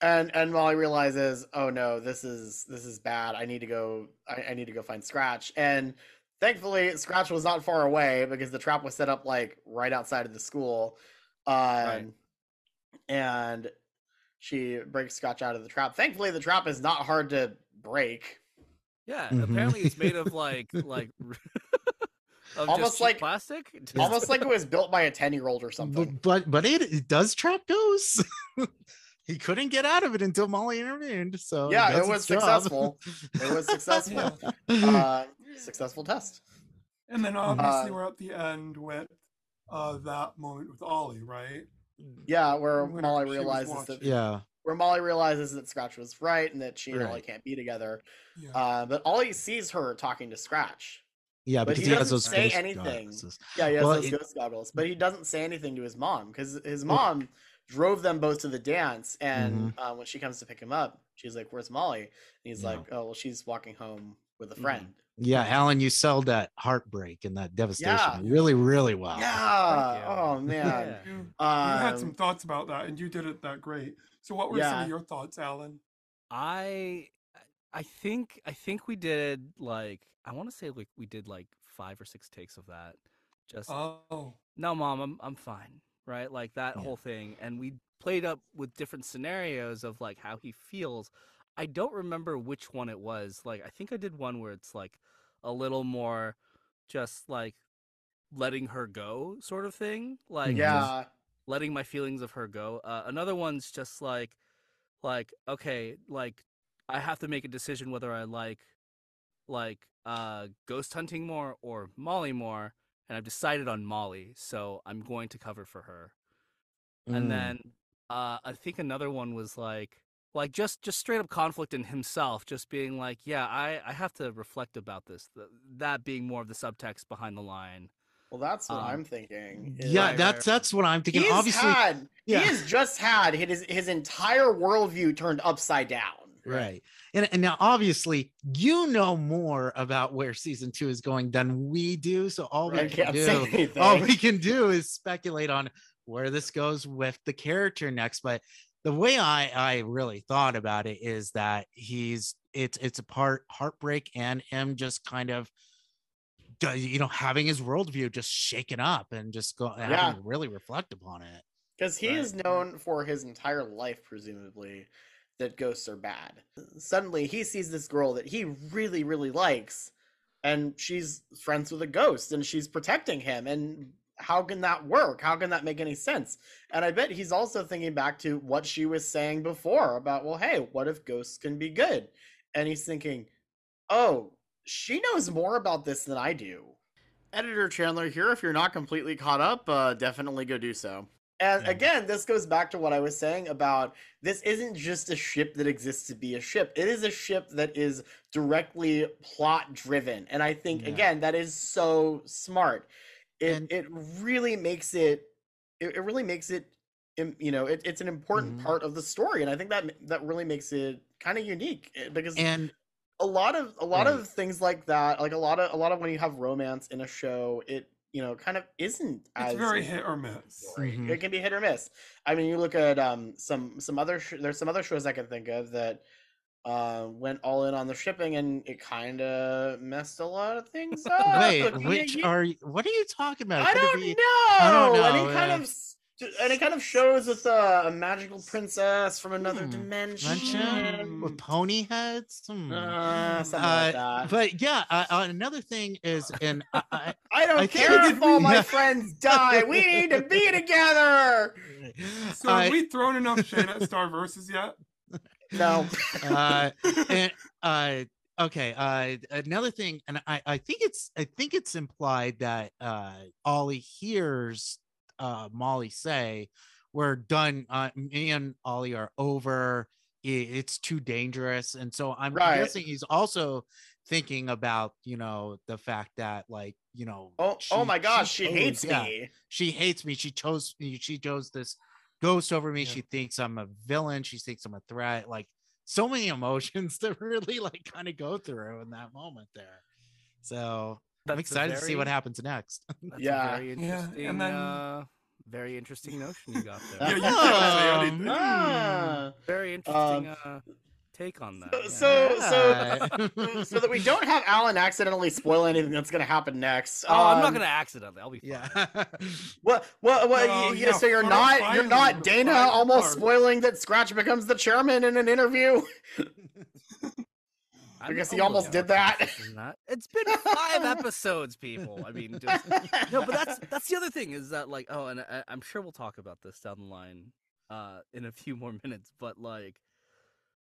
And and Molly realizes, oh no, this is this is bad. I need to go I, I need to go find Scratch. And thankfully Scratch was not far away because the trap was set up like right outside of the school. Um and she breaks Scratch out of the trap. Thankfully the trap is not hard to break. Yeah, Mhm. apparently it's made of [LAUGHS] like like of [LAUGHS] Almost just like- plastic. [LAUGHS] Almost like it was [LAUGHS] built by a 10-year-old or something. but, but it, it does trap ghosts. [LAUGHS] he couldn't get out of it until Molly intervened. So Yeah, it was successful. It was successful. uh, successful test. And then obviously Uh, we're at the end with uh, that moment with Ollie, right? Yeah, where When Molly realizes that yeah, where Molly realizes that Scratch was right and that she and Ollie can't be together. Yeah. Uh, but Ollie sees her talking to Scratch. Yeah, But because he he, has doesn't those say ghost anything. glasses. Yeah, he has Well, those it- ghost goggles, but he doesn't say anything to his mom because his Well- mom drove them both to the dance. And Mm-hmm. uh, when she comes to pick him up, she's like, "Where's Molly?" And he's Yeah. like, "Oh, well, she's walking home with a Mhm. friend." Yeah, Alan, you sold that heartbreak and that devastation Yeah. really, really well. Yeah. Oh man. Yeah. You, you Um, had some thoughts about that, and you did it that great. So, what were some of your thoughts, Alan? I I think I think we did like I want to say like we did like five or six takes of that. Just Oh, no, mom, I'm I'm fine, right? Like that Yeah. whole thing, and we played up with different scenarios of like how he feels. I don't remember which one it was. Like I think I did one where it's like a little more just like letting her go sort of thing like yeah. letting my feelings of her go uh, another one's just like like okay like i have to make a decision whether i like like uh ghost hunting more or molly more and i've decided on molly so i'm going to cover for her Mm. and then uh i think another one was like like just just straight up conflict in himself just being like yeah i i have to reflect about this th- that being more of the subtext behind the line Well, that's what Um, I'm thinking. yeah, Right, that's right, that's what I'm thinking. He's Obviously, had yeah. he has just had his his entire worldview turned upside down. Right. And and now obviously you know more about where season two is going than we do. So all we can do, all we can do is speculate on where this goes with the character next. But the way I I really thought about it is that he's it's it's a part heartbreak and him just kind of uh, you know having his worldview just shaken up and just go Yeah. having to really reflect upon it. Because he Right, is known for his entire life, presumably, that ghosts are bad. Suddenly, he sees this girl that he really, really likes, and she's friends with a ghost, and she's protecting him. And how can that work? How can that make any sense? And I bet he's also thinking back to what she was saying before about, well, hey, what if ghosts can be good? And he's thinking, oh, she knows more about this than I do. Editor Chandler here. If you're not completely caught up, uh, definitely go do so. And again, this goes back to what I was saying about this isn't just a ship that exists to be a ship. It is a ship that is directly plot driven. And I think Yeah. again, that is so smart. It And- it really makes it it, it really makes it you know, it, it's an important Mhm. part of the story and I think that that really makes it kind of unique eh, because And a lot of a lot Right. of things like that like a lot of a lot of when you have romance in a show it you know kind of isn't it's as very hit or miss. story. Mhm. It can be hit or miss. I mean, you look at um some some other sh- there's some other shows I can think of that uh went all in on the shipping and it kind of messed a lot of [LAUGHS] things up. wait, [LAUGHS] which you- are you, what are you talking about? I Could it don't be- know. I don't know, it kind of s- and it kind of shows with uh, a magical princess from another Hmm, dimension. Mention with pony heads. Hmm. Uh, something like Uh, that. but yeah, uh, uh, another thing is, and I, I, I don't I think care if did- all my friends die. We need to be together. [LAUGHS] So, I- have we thrown enough shade at Star Versus yet? No. [LAUGHS] uh, [LAUGHS] and, uh, okay. Uh, another thing, and I, I think it's, I think it's implied that uh, Ollie hears uh, Molly say, "We're done. Uh, me and Ollie are over. It's too dangerous." And so I'm Right. guessing he's also thinking about, you know, the fact that, like, you know, Oh, oh my gosh, she, chose- hates yeah, me. she hates me. She chose she chose this ghost over me. Yeah. She thinks I'm a villain. She thinks I'm a threat. Like so many [LAUGHS] emotions to really like kind of go through in that moment there. So That's a excited to see what happens next. [LAUGHS] That's Yeah. a very Yeah, interesting, and then- uh, very interesting notion you got there. [LAUGHS] Yeah, there. you can't say Um, anything. Ah. very interesting uh, take on that. yeah. So, so, [LAUGHS] so that we don't have Alan accidentally spoil anything that's going to happen next. oh, I'm not um, gonna accidentally. I'll be fine. yeah. What? What? What? No, y- yeah, so you're fi- not. You're not the Dana final almost part. spoiling that Scratch becomes the chairman in an interview. I'm guess he almost almost did that. It's been five episodes, people. I mean, just, [LAUGHS] no, but that's that's the other thing is that like, oh, and I, I'm sure we'll talk about this down the line, uh, in a few more [LAUGHS] minutes. But like,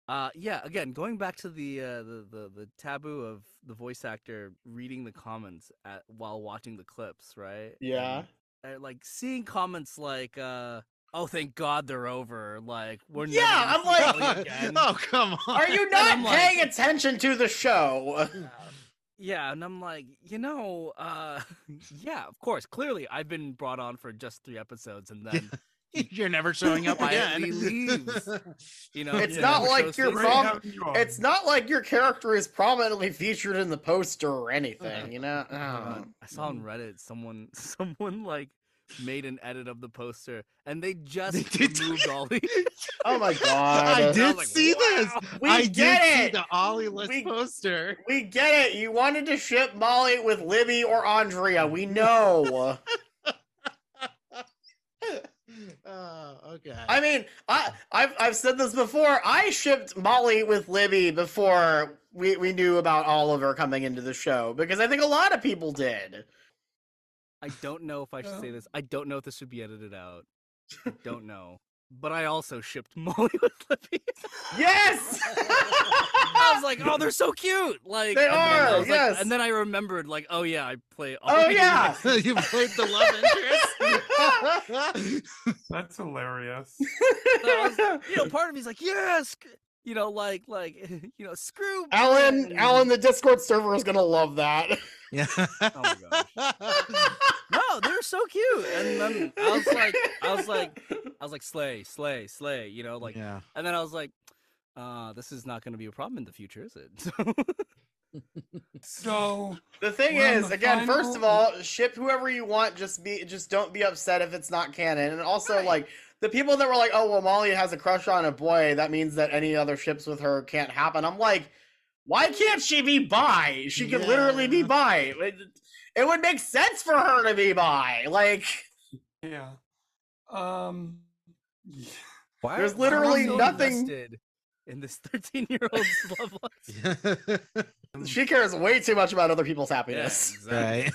uh, yeah, again, going back to the uh, the the the taboo of the voice actor reading the comments at while watching the clips, right? Yeah. And, uh, like seeing comments like, uh, "Oh, thank God they're over." Like, we're Yeah, never I'm like- Ellie [LAUGHS] again. oh come [LAUGHS] on. Are you not I'm like- paying attention to the show? Yeah, and I'm like, you know, uh [LAUGHS] yeah, of course. Clearly I've been brought on for just three episodes and then You're never showing up again. quietly leaves. You know, It's yeah, not the like show you're prom- having. It's not like your character is prominently featured in the poster or anything. You know. Oh my God, Oh. I saw on Reddit someone someone like made an edit of the poster and they [LAUGHS] just They did- removed Ollie. [LAUGHS] Oh my [LAUGHS] god. I did was like, see this. We I get did see it. the Ollie list We- poster. We get it. You wanted to ship Molly with Libby or Andrea. We know. oh, okay. I mean, I I've I've said this before. I shipped Molly with Libby before we, we knew about Oliver coming into the show because I think a lot of people did. I don't know if I should say oh. this. I don't know if this should be edited out. I don't [LAUGHS] know. But I also shipped [LAUGHS] Molly with Libby. Yes. [LAUGHS] I was like, oh, they're so cute. Like They and then I are, was like- yes. and then I remembered, like, oh yeah, I play. Oh yeah. you played the love interest. That's hilarious. So was- you know, part of me's like, yes. You know, like, like, [LAUGHS] you know, screw Alan, Ben." Alan, the Discord server is gonna love that. yeah. [LAUGHS] Oh my gosh. [LAUGHS] No, they're so cute. And then I was like, I was like, I was like, slay, slay, slay. You know, like, yeah. and then I was like, uh, this is not going to be a problem in the future, is it? So The thing is, the again, first of all, ship whoever you want. Just be, just don't be upset if it's not canon. And also, like the people that were like, "Oh, well, Molly has a crush on a boy. That means that any other ships with her can't happen." I'm like, why can't she be bi? She could literally be Yeah. bi. It, it would make sense for her to be bi. Like, yeah. Um yeah. Why There's are- why literally so nothing- in this 13 year old's [LAUGHS] love life. [LAUGHS] she cares way too much about other people's Yeah, happiness. exactly.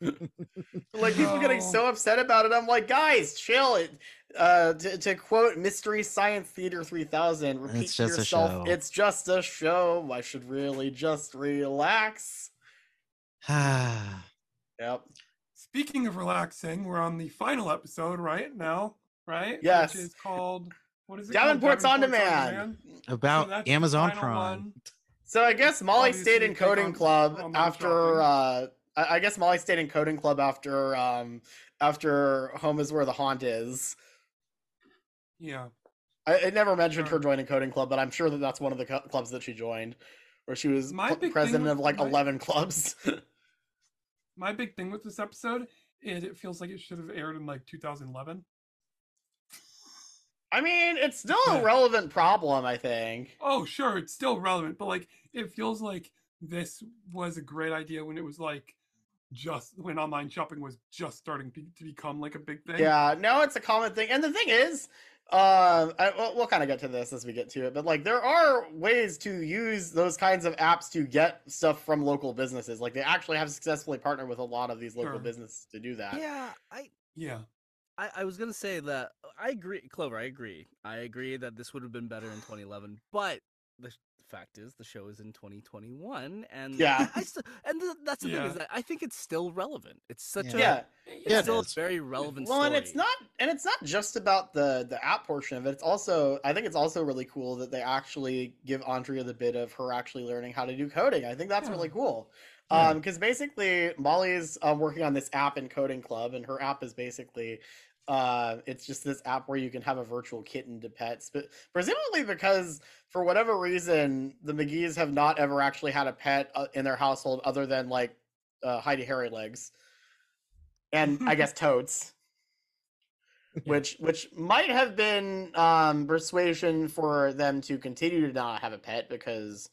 right. [LAUGHS] like people getting so [LAUGHS] upset about it. I'm like, guys, chill. It. Uh, to, to quote Mystery Science Theater 3000, repeat It's to just a yourself, show. it's just a show. I should really just relax. [SIGHS] Yep. Speaking of relaxing, we're on the final episode right now, right? Yes. Which is called what is it? Davenport's called? on demand. So About that's the Amazon Prime. one. So I guess Molly stayed in coding club after. Uh, I, guess Molly stayed in coding club after. Um, after home is where the haunt is. Yeah. I it never mentioned her joining coding club, but I'm sure that that's one of the cu- clubs that she joined, where she was My pl- president with- of like my- 11 clubs. [LAUGHS] My big thing with this episode is it feels like it should have aired in like 2011. I mean, it's still a relevant problem, I think. Oh, sure, it's still relevant, but like it feels like this was a great idea when it was like just when online shopping was just starting to, to become like a big thing. Yeah, no, it's a common thing. And the thing is, um, I, we'll, we'll kind of get to this as we get to it, but like there are ways to use those kinds of apps to get stuff from local businesses. Like they actually have successfully partnered with a lot of these local Sure. businesses to do that. Yeah, I, Yeah. I, I was gonna say that I agree, Clover. I agree. I agree that this would have been better in [SIGHS] 2011. But the fact is, the show is in 2021, and Yeah. I still, and the, that's the thing is that I think it's still relevant. It's such a, Yeah. it's Yeah, it still a very relevant. Well, and it's not, and it's not just about the the app portion of it. It's also, I think it's also really cool that they actually give Andrea the bit of her actually learning how to do coding. I think that's Yeah. really cool. Yeah. Um, because basically Molly's um, working on this app in Coding Club, and her app is basically, uh, it's just this app where you can have a virtual kitten to pets, but presumably because for whatever reason the McGee's have not ever actually had a pet uh, in their household other than like uh, Heidi Hairy Legs, and I guess [LAUGHS] Totes, which which might have been um, persuasion for them to continue to not have a pet because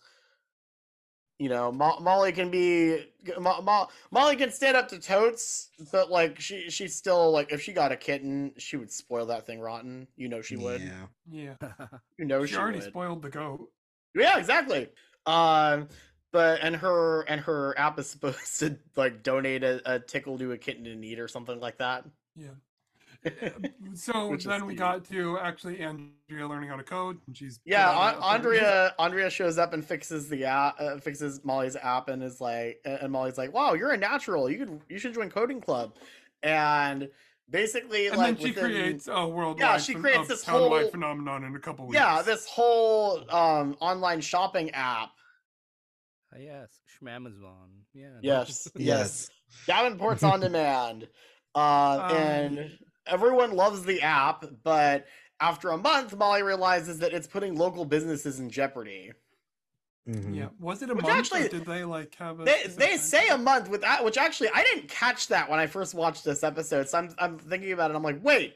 you know Mo- Molly can be Mo- Mo- Molly can stand up to Totes, but like she she's still like if she got a kitten, she would spoil that thing rotten. You know she would. Yeah. Yeah. [LAUGHS] You know she, she, already would. spoiled the goat. Yeah, exactly. Um, but and her and her app is supposed [LAUGHS] to like donate a, a tickle to a kitten in need or something like that. Yeah. So [LAUGHS] Which then we cute. got to actually Andrea learning how to code, and she's Yeah, out a- Andrea Andrea shows up and fixes the app, uh, fixes Molly's app, and is like, and and Molly's like, "Wow, you're a natural. You could you should join coding club." And basically, and like then she within- creates a worldwide yeah, she creates this town-wide whole phenomenon in a couple weeks. yeah this whole um online shopping app. Ah, yes, Schmamazon. Yeah. Yes, [LAUGHS] yes. Yes. Davenport's on demand. [LAUGHS] Uh, Um, and everyone loves the app, but after a month, Molly realizes that it's putting local businesses in jeopardy. Mhm. Yeah. Was it a Which month actually- or did they like have a They, they say a month with that, which actually I didn't catch that when I first watched this episode. So I'm I'm thinking about it. I'm like, wait,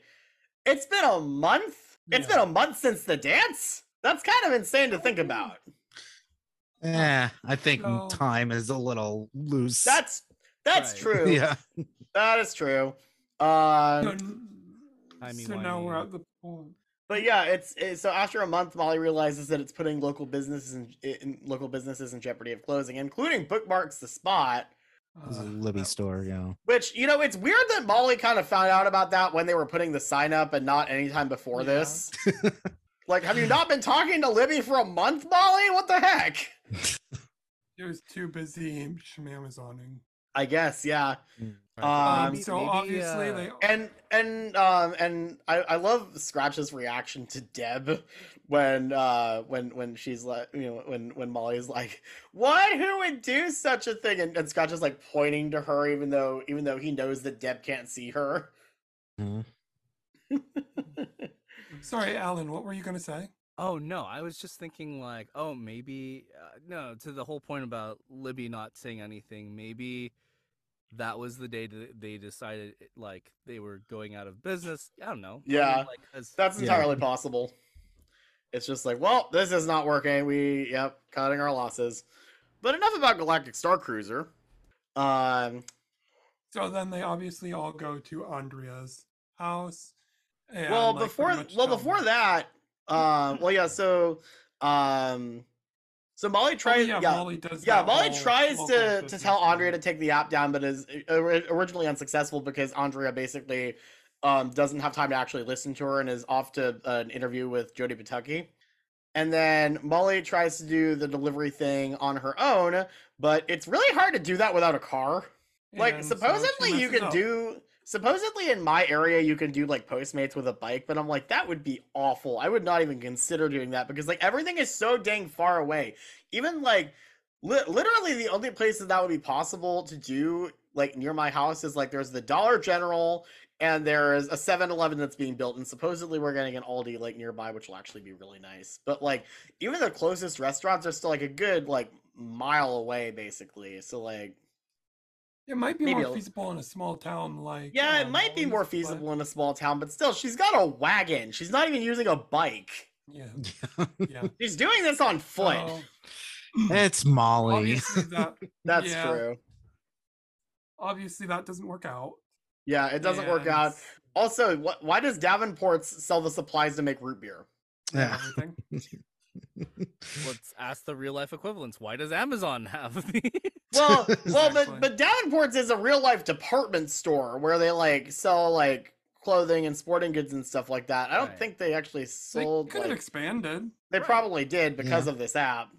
it's been a month. It's Yeah. been a month since the dance. That's kind of insane to think about. Yeah, I think So- time is a little loose. That's that's Right. true. [LAUGHS] yeah. That is true. So, Um, n- Timey so now we're at the point. But yeah, it's, it's so after a month, Molly realizes that it's putting local businesses in, in local businesses in jeopardy of closing, including Bookmarks the Spot. It's a Uh, Libby that- store, yeah. Which you know, it's weird that Molly kind of found out about that when they were putting the sign up and not anytime before Yeah. this. [LAUGHS] like, have you not been talking to Libby for a month, Molly? What the heck? It was too busy Amazoning. I guess, yeah. Mm, Um, so maybe, obviously uh, they and and um and I, I love Scratch's reaction to Deb when uh when when she's like you know when when Molly's like what who would do such a thing and, and Scratch is like pointing to her even though even though he knows that Deb can't see her. Mhm. [LAUGHS] Sorry, Alan, what were you gonna say? Oh no, I was just thinking like, oh maybe uh, no to the whole point about Libby not saying anything. Maybe that was the day that they decided like they were going out of business. I don't know. I mean, Yeah, like, 'cause- That's Yeah. entirely possible. It's just like, well, this is not working. We yep, cutting our losses. But enough about Galactic Star Cruiser. Um So then they obviously all go to Andrea's house. And well like, before well tell before that um well yeah so um so molly Oh, tries yeah, yeah. Molly does yeah molly tries to to tell andrea to take the app down but is originally unsuccessful because andrea basically um doesn't have time to actually listen to her and is off to an interview with jody patucky and then molly tries to do the delivery thing on her own but it's really hard to do that without a car. Like And so supposedly you messes can do supposedly in my area you can do like postmates with a bike but i'm like that would be awful. I would not even consider doing that because like everything is so dang far away. Even like li- literally the only places that would be possible to do like near my house is like there's the dollar general and there's a 7-eleven that's being built and supposedly we're getting an aldi like nearby which will actually be really nice. But like even the closest restaurants are still like a good like mile away basically. So like It might be maybe more a- feasible in a small town like yeah, it um, might be Owens, more but- feasible in a small town, but still, she's got a wagon. She's not even using a bike. Yeah, [LAUGHS] yeah. She's doing this on foot. So, [LAUGHS] it's Molly. that [LAUGHS] That's yeah, true. Obviously that doesn't work out. Yeah, it doesn't work out. Also, what, why does Davenport's sell the supplies to make root beer? Yeah. Everything. Let's ask the real life equivalents. Why does Amazon have [LAUGHS] the? Well, well, Exactly. but but Davenport's is a real life department store where they like sell like clothing and sporting goods and stuff like that. I don't Right. think they actually They sold. could have expanded. they Right. probably did because Yeah. of this app.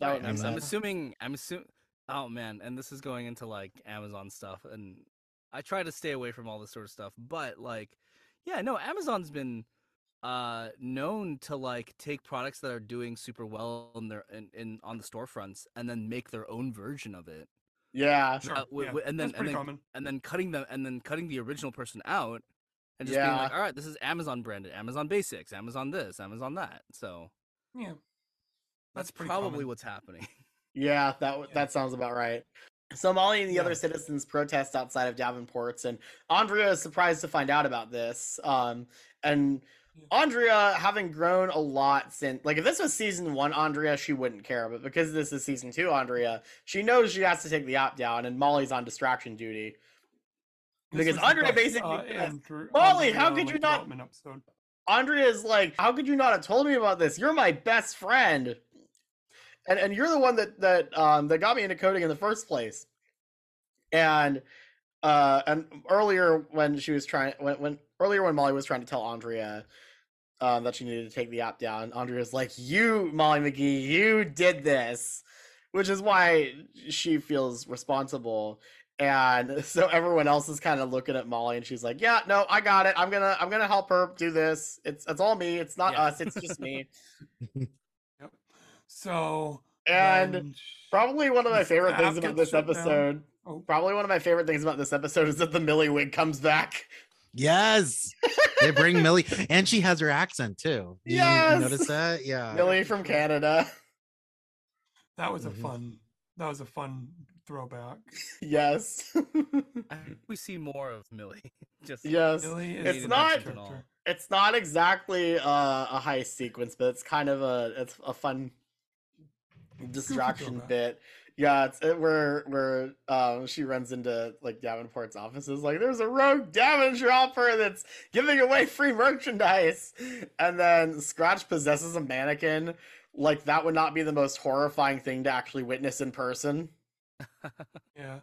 That would Right, make I'm, I'm assuming. I'm assuming. Oh man, and this is going into like Amazon stuff, and I try to stay away from all this sort of stuff. But like, yeah, no, Amazon's been uh known to like take products that are doing super well in their in, in on the storefronts and then make their own version of it Yeah, Sure. uh, wi- yeah, wi- and then that's and pretty then common. and then cutting them and then cutting the original person out and just being like all right this is amazon branded amazon basics amazon this amazon that so Yeah. that's, pretty probably common. what's happening [LAUGHS] yeah, that w- Yeah. that sounds about right. So Molly and the Yeah. other citizens protest outside of Davenport's, and Andrea is surprised to find out about this. Um, and Andrea, having grown a lot since, like, if this was season one, Andrea, she wouldn't care. But because this is season two, Andrea, she knows she has to take the app down, and Molly's on distraction duty. This Because Andrea best, basically uh, says, Andrew- Molly, how could you not? Episode. Andrea is like, how could you not have told me about this? You're my best friend, and and you're the one that that um that got me into coding in the first place. And uh and earlier when she was trying when when earlier when Molly was trying to tell Andrea um that she needed to take the app down, Andrea's like, you Molly McGee, you did this, which is why she feels responsible. And [LAUGHS] so everyone else is kind of looking at Molly, and she's like, "Yeah, no, I got it. I'm gonna, I'm gonna help her do this. It's, it's all me. It's not Yeah. us. It's just me." [LAUGHS] Yep. So And then probably one of my favorite things about this episode, Oh. probably one of my favorite things about this episode is that the Millie wig comes back. Yes, they bring Millie, [LAUGHS] and she has her accent too. You- you Yes! notice that? Yeah, Millie from Canada. that was a Mhm. fun. That was a fun throwback. [LAUGHS] yes. We see more of Millie. [LAUGHS] Just yes. Millie is It's not. It's not exactly uh, a high sequence, but it's kind of a it's a fun distraction throwback. bit. Yeah, it's it, where where um she runs into like Davenport's offices. Like, there's a rogue Davin shopper that's giving away free merchandise, and then Scratch possesses a mannequin. Like that would not be the most horrifying thing to actually witness in person. [LAUGHS] Yeah.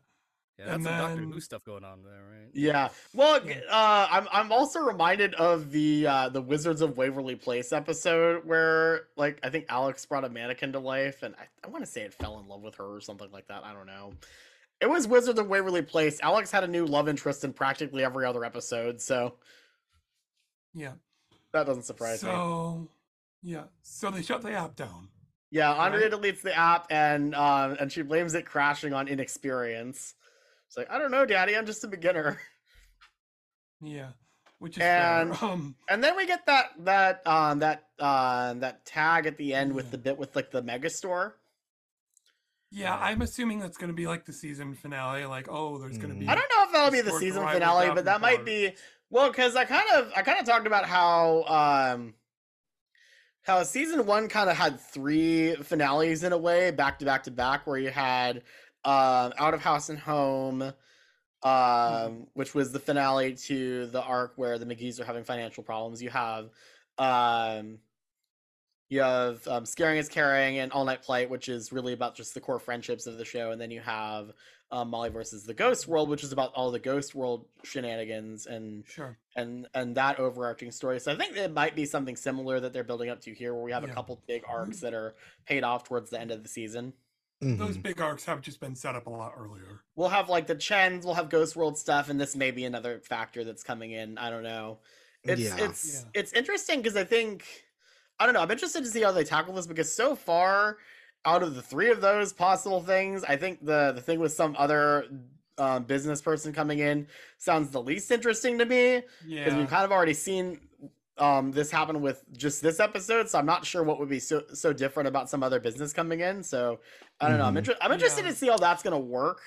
Yeah, that's And some Doctor Who stuff going on there, right? Yeah. Well, g- uh, I'm I'm also reminded of the uh, the Wizards of Waverly Place episode where like I think Alex brought a mannequin to life, and I, I want to say it fell in love with her or something like that. I don't know. It was Wizards of Waverly Place. Alex had a new love interest in practically every other episode, so Yeah. that doesn't surprise me. So yeah. So they shut the app down. Yeah, Andrea right? deletes the app and um and she blames it crashing on inexperience. It's like I don't know, Daddy, I'm just a beginner. Yeah. Which is and. Um. and then we get that that um that uh that tag at the end with the bit with like the mega store. Yeah, I'm assuming that's going to be like the season finale. Like, oh, there's going to be. I don't know if that'll be the season finale, but that might be well because I kind of I kind of talked about how um how season one kind of had three finales in a way, back to back to back, where you had um out of house and home. Um, which was the finale to the arc where the McGee's are having financial problems. You have, um, you have um, scaring is caring and all night flight, which is really about just the core friendships of the show, and then you have um, Molly versus the Ghost World, which is about all the Ghost World shenanigans and Sure. and and that overarching story. So I think it might be something similar that they're building up to here, where we have Yeah. a couple big arcs that are paid off towards the end of the season. Those Mhm. big arcs have just been set up a lot earlier. We'll have like the Chens, we'll have Ghost World stuff, and this may be another factor that's coming in. I don't know. It's Yeah. it's Yeah. it's interesting because I think I don't know. I'm interested to see how they tackle this because so far, out of the three of those possible things, I think the the thing with some other um, business person coming in sounds the least interesting to me because Yeah. we've kind of already seen um this happened with just this episode so i'm not sure what would be so so different about some other business coming in so i don't know i'm, Mhm. inter- I'm interested Yeah. to see how that's gonna work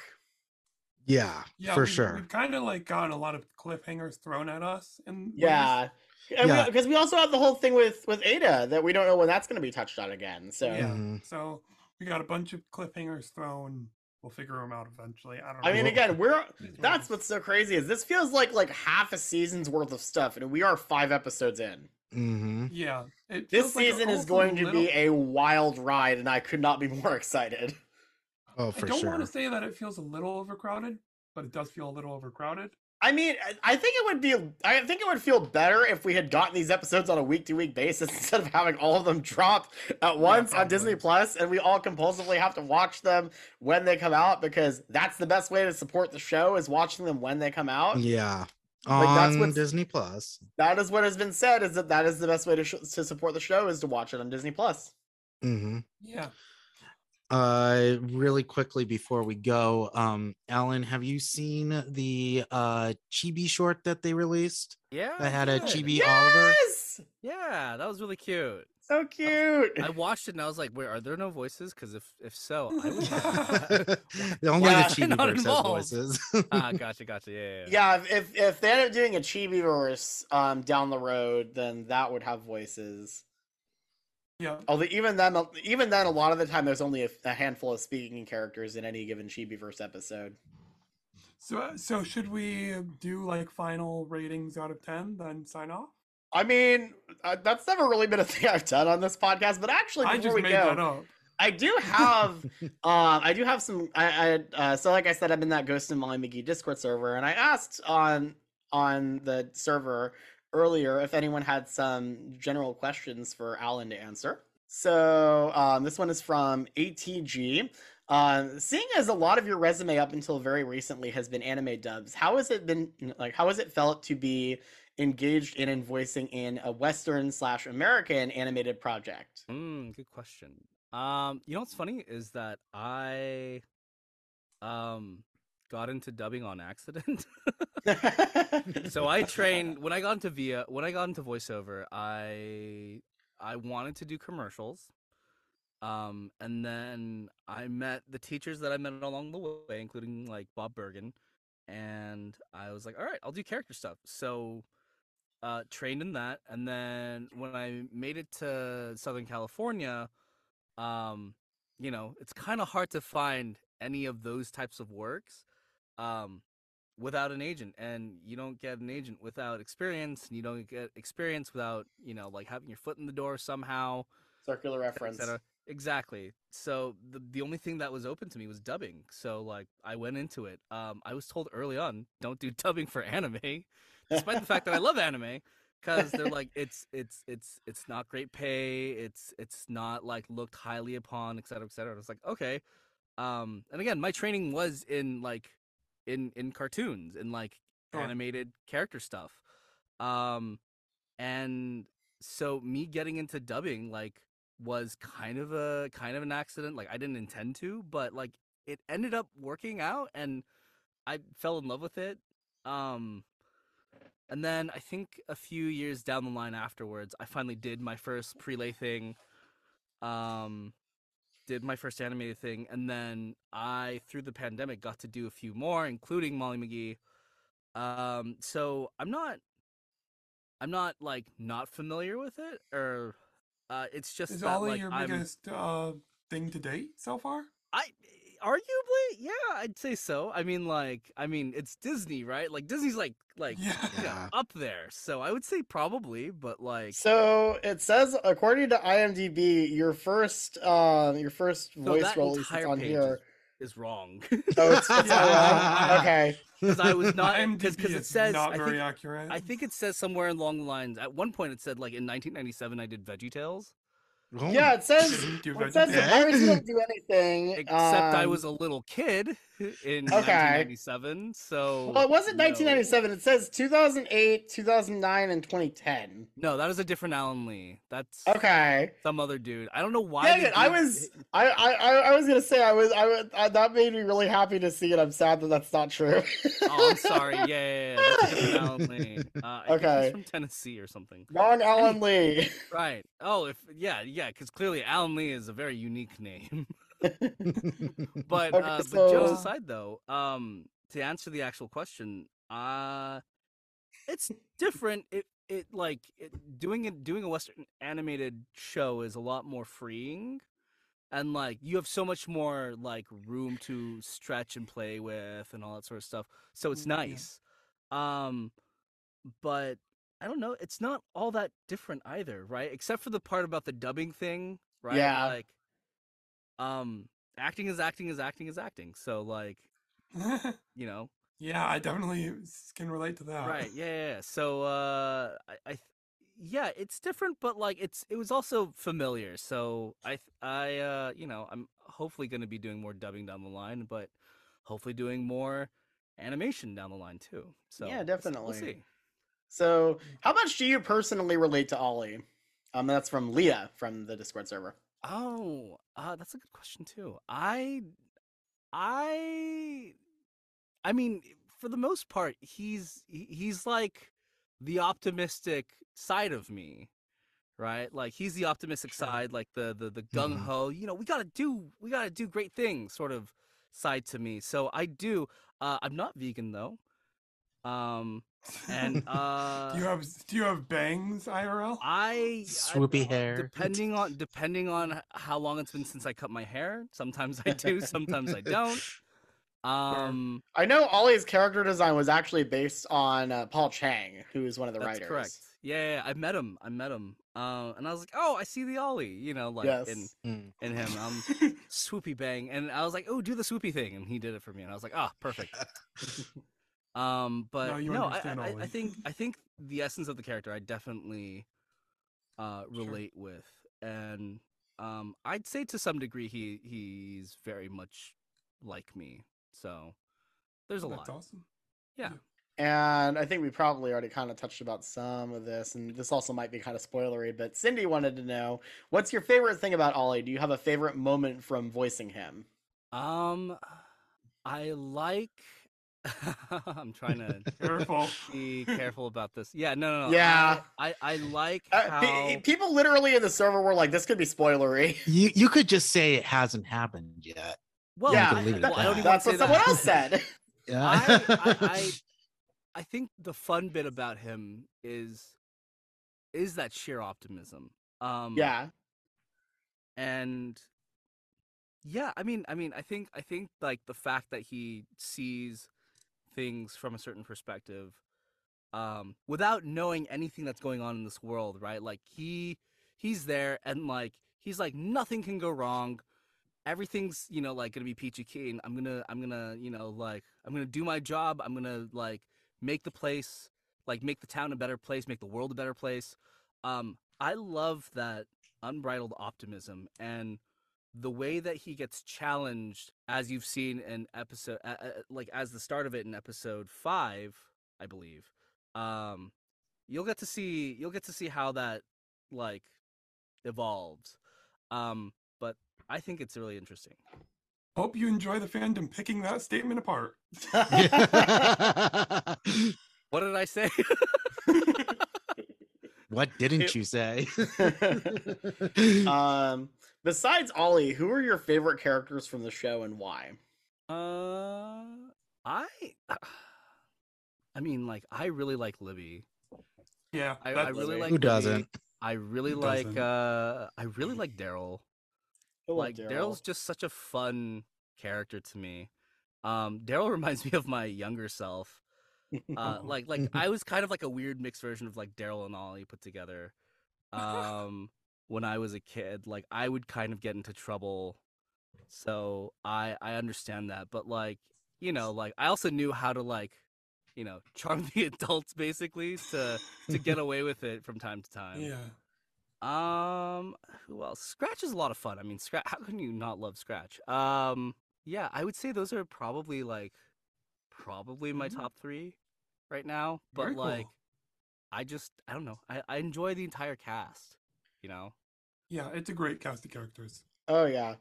Yeah, Yeah, for we've, sure. We've kind of like gotten a lot of cliffhangers thrown at us, and Yeah. And Yeah. because we, also have the whole thing with with Ada that we don't know when that's going to be touched on again. So yeah. Mhm. So we got a bunch of cliffhangers thrown. We'll figure them out eventually. I don't know. I mean, again, we're [LAUGHS] that's what's so crazy is this feels like like half a season's worth of stuff, and we are five episodes in. hmm Yeah. This feels like season is almost a going to be a wild ride, and I could not be [LAUGHS] more excited. Oh, for sure. I don't sure. want to say that it feels a little overcrowded, but it does feel a little overcrowded. I mean, I- I think it would be. I think it would feel better if we had gotten these episodes on a week to week basis [LAUGHS] instead of having all of them drop at once on Disney Plus, and we all compulsively have to watch them when they come out because that's the best way to support the show is watching them when they come out. Yeah, Like, that's on what's- Disney Plus. That is what has been said. Is that that is the best way to sh- to support the show is to watch it on Disney Plus. hmm Yeah. Uh, really quickly before we go, um, Alan, have you seen the uh chibi short that they released? Yeah. That had a good. chibi Oliver. Yes, Yeah, that was really cute. So cute. I watched it and I was like, "Wait, are there no voices? Because if if so, I would." [LAUGHS] [LAUGHS] [LAUGHS] Only Yeah. the chibi Not verse has voices. ah, gotcha, gotcha. Yeah, yeah. yeah. Yeah, if, if if they end up doing a chibi verse um down the road, then that would have voices. Yeah. Although even then, even then, a lot of the time there's only a, a handful of speaking characters in any given chibi verse episode. So so should we do like final ratings out of ten, then sign off? I mean, uh, that's never really been a [LAUGHS] thing I've done on this podcast. But actually, I before just we made go, that up. I do have, um, [LAUGHS] I do have some. I, I uh, so like I said, I'm in that Ghost and Molly McGee Discord server, and I asked on on the server earlier if anyone had some general questions for Alan to answer. So um, this one is from ATG. Um, seeing as a lot of your resume up until very recently has been anime dubs, how has it been like? How has it felt to be engaged in and voicing in a Western slash American animated project? Mm, good question. Um, you know what's funny is that I um got into dubbing on accident. [LAUGHS] so I [LAUGHS] trained when I got into via when I got into voiceover, I I wanted to do commercials. Um, and then I met the teachers that I met along the way, including like Bob Bergen, and I was like, all right, I'll do character stuff. So uh trained in that and then when I made it to Southern California, um, you know, it's kind of hard to find any of those types of works um without an agent and you don't get an agent without experience and you don't get experience without you know like having your foot in the door somehow Circular reference. exactly. So the, the only thing that was open to me was dubbing. So like i went into it. Um i was told early on don't do [LAUGHS] dubbing for anime despite the fact that i love anime because they're like it's it's it's it's not great pay it's it's not like looked highly upon et cetera et cetera. And it's like okay. Um and again my training was in like in in cartoons and like Sure. animated character stuff um and so me getting into dubbing like was kind of a kind of an accident like i didn't intend to but like it ended up working out and i fell in love with it um and then i think a few years down the line afterwards i finally did my first prelay thing um did my first animated thing and then i through the pandemic got to do a few more including molly mcgee um so i'm not i'm not like not familiar with it or uh it's just Is that Ollie like your I'm- biggest uh thing to date so far? I arguably, yeah, I'd say so. I mean, like, I mean, it's Disney, right? Like Disney's like, like, you know, up there. So I would say probably, but like, So it says, according to IMDb, your first, um, your first so voice that role at entire on page here. is, is wrong. Oh, it's, [LAUGHS] it's Yeah. all okay. Because I was [LAUGHS] not because it says not I very think, accurate. I think it says somewhere along the lines. At one point, it said like in 1997, I did Veggie Tales. Oh, Yeah, it says, [LAUGHS] it says the pirates don't do anything. Except I um, was a little kid [LAUGHS] in Okay. 1997. So Well, it wasn't no. 1997. It says 2008, 2009, and 2010. No, that was a different Alan Lee. That's Okay. some other dude. I don't know why. Dang it! I was, [LAUGHS] I, I, I was gonna say I was, I was, I, that made me really happy to see it. I'm sad that that's not true. Oh, I'm sorry. [LAUGHS] Yeah, yeah, yeah. That's a different Alan Lee. Uh, Okay. he's from Tennessee or something. Wrong Alan Lee. Right. Oh, if yeah, yeah, because clearly Alan Lee is a very unique name. [LAUGHS] but Okay, uh, but jokes aside, though, um, to answer the actual question, uh, it's different. It it like it, doing it doing a Western animated show is a lot more freeing. And like you have so much more like room to stretch and play with and all that sort of stuff. So it's Mm, yeah. nice. Um but I don't know, it's not all that different either, right? Except for the part about the dubbing thing, right? Yeah. Like um acting is acting is acting is acting. So like, [LAUGHS] you know, yeah, I definitely can relate to that. right. Yeah, yeah, yeah. So uh I, I th- yeah, it's different but like it's it was also familiar. So I I uh you know, I'm hopefully going to be doing more dubbing down the line, but hopefully doing more animation down the line too. So Yeah, definitely. We'll see. So, how much do you personally relate to Ollie? Um, that's from Leah from the Discord server. Oh, uh, that's a good question too. I, I, I mean, for the most part, he's he's like the optimistic side of me, right? Like he's the optimistic side, like the the the gung ho. You know, we gotta do we gotta do great things, sort of side to me. So I do. Uh, I'm not vegan though. Um, and uh, [LAUGHS] do you have do you have bangs IRL? I Swoopy hair. depending on depending on how long it's been since I cut my hair. Sometimes I do, sometimes I don't. [LAUGHS] Um, I know Ollie's character design was actually based on uh, Paul Chang, who is one of the that's writers. correct. Yeah, yeah, yeah, I met him. I met him. Uh, and I was like, oh, I see the Ollie. You know, like in Yes. in him. Um, [LAUGHS] swoopy bang, and I was like, oh, do the swoopy thing, and he did it for me, and I was like, ah, perfect. Um, but Now you no, I, understand I, I Ollie. think I think the essence of the character I definitely uh Sure. relate with, and um, I'd say to some degree he he's very much like me. So there's a That's lot. awesome. Yeah. And I think we probably already kind of touched about some of this, and this also might be kind of spoilery, but Cindy wanted to know what's your favorite thing about Ollie? Do you have a favorite moment from voicing him? Um, I like. [LAUGHS] I'm trying to Careful. be careful about this. Yeah, no, no, no. Yeah. I, I, I like Uh, how. pe- people literally in the server were like, "This could be spoilery." You you could just say it hasn't happened yet. well, yeah, could leave it that- at that. that's what say someone else said. [LAUGHS] Yeah. I, I, I, [LAUGHS] I think the fun bit about him is is that sheer optimism. Um, yeah, and yeah, I mean, I mean, I think, I think like the fact that he sees things from a certain perspective, um, without knowing anything that's going on in this world, right? Like he, he's there, and like he's like nothing can go wrong. Everything's you know like gonna be peachy keen. I'm gonna, I'm gonna, you know, like I'm gonna do my job. I'm gonna like make the place, like make the town a better place, make the world a better place. Um, I love that unbridled optimism and the way that he gets challenged as you've seen in episode uh, uh, like as the start of it in episode 5 i believe um you'll get to see you'll get to see how that like evolves um but i think it's really interesting Hope you enjoy the fandom picking that statement apart. [LAUGHS] [LAUGHS] what did i say what didn't you say? [LAUGHS] um, besides Ollie, who are your favorite characters from the show and why? uh i i mean like i really like libby Yeah, I, I that's- really like Who doesn't? I really Who like doesn't? uh I really like Daryl. Like Daryl's just such a fun character to me. Um Daryl [LAUGHS] reminds me of my younger self. [LAUGHS] Uh like like [LAUGHS] I was kind of like a weird mixed version of like Daryl and Ollie put together. Um when I was a kid, like I would kind of get into trouble. So I I understand that, but like, you know, like I also knew how to like you know, [LAUGHS] charm the adults basically to to get [LAUGHS] away with it from time to time. Yeah. Um, who else? Scratch is a lot of fun. I mean, Scratch. How can you not love Scratch? Um, yeah, I would say those are probably like, probably my top three right now. But Very cool. like, I just I don't know. I I enjoy the entire cast. You know. Yeah, it's a great cast of characters. Oh yeah.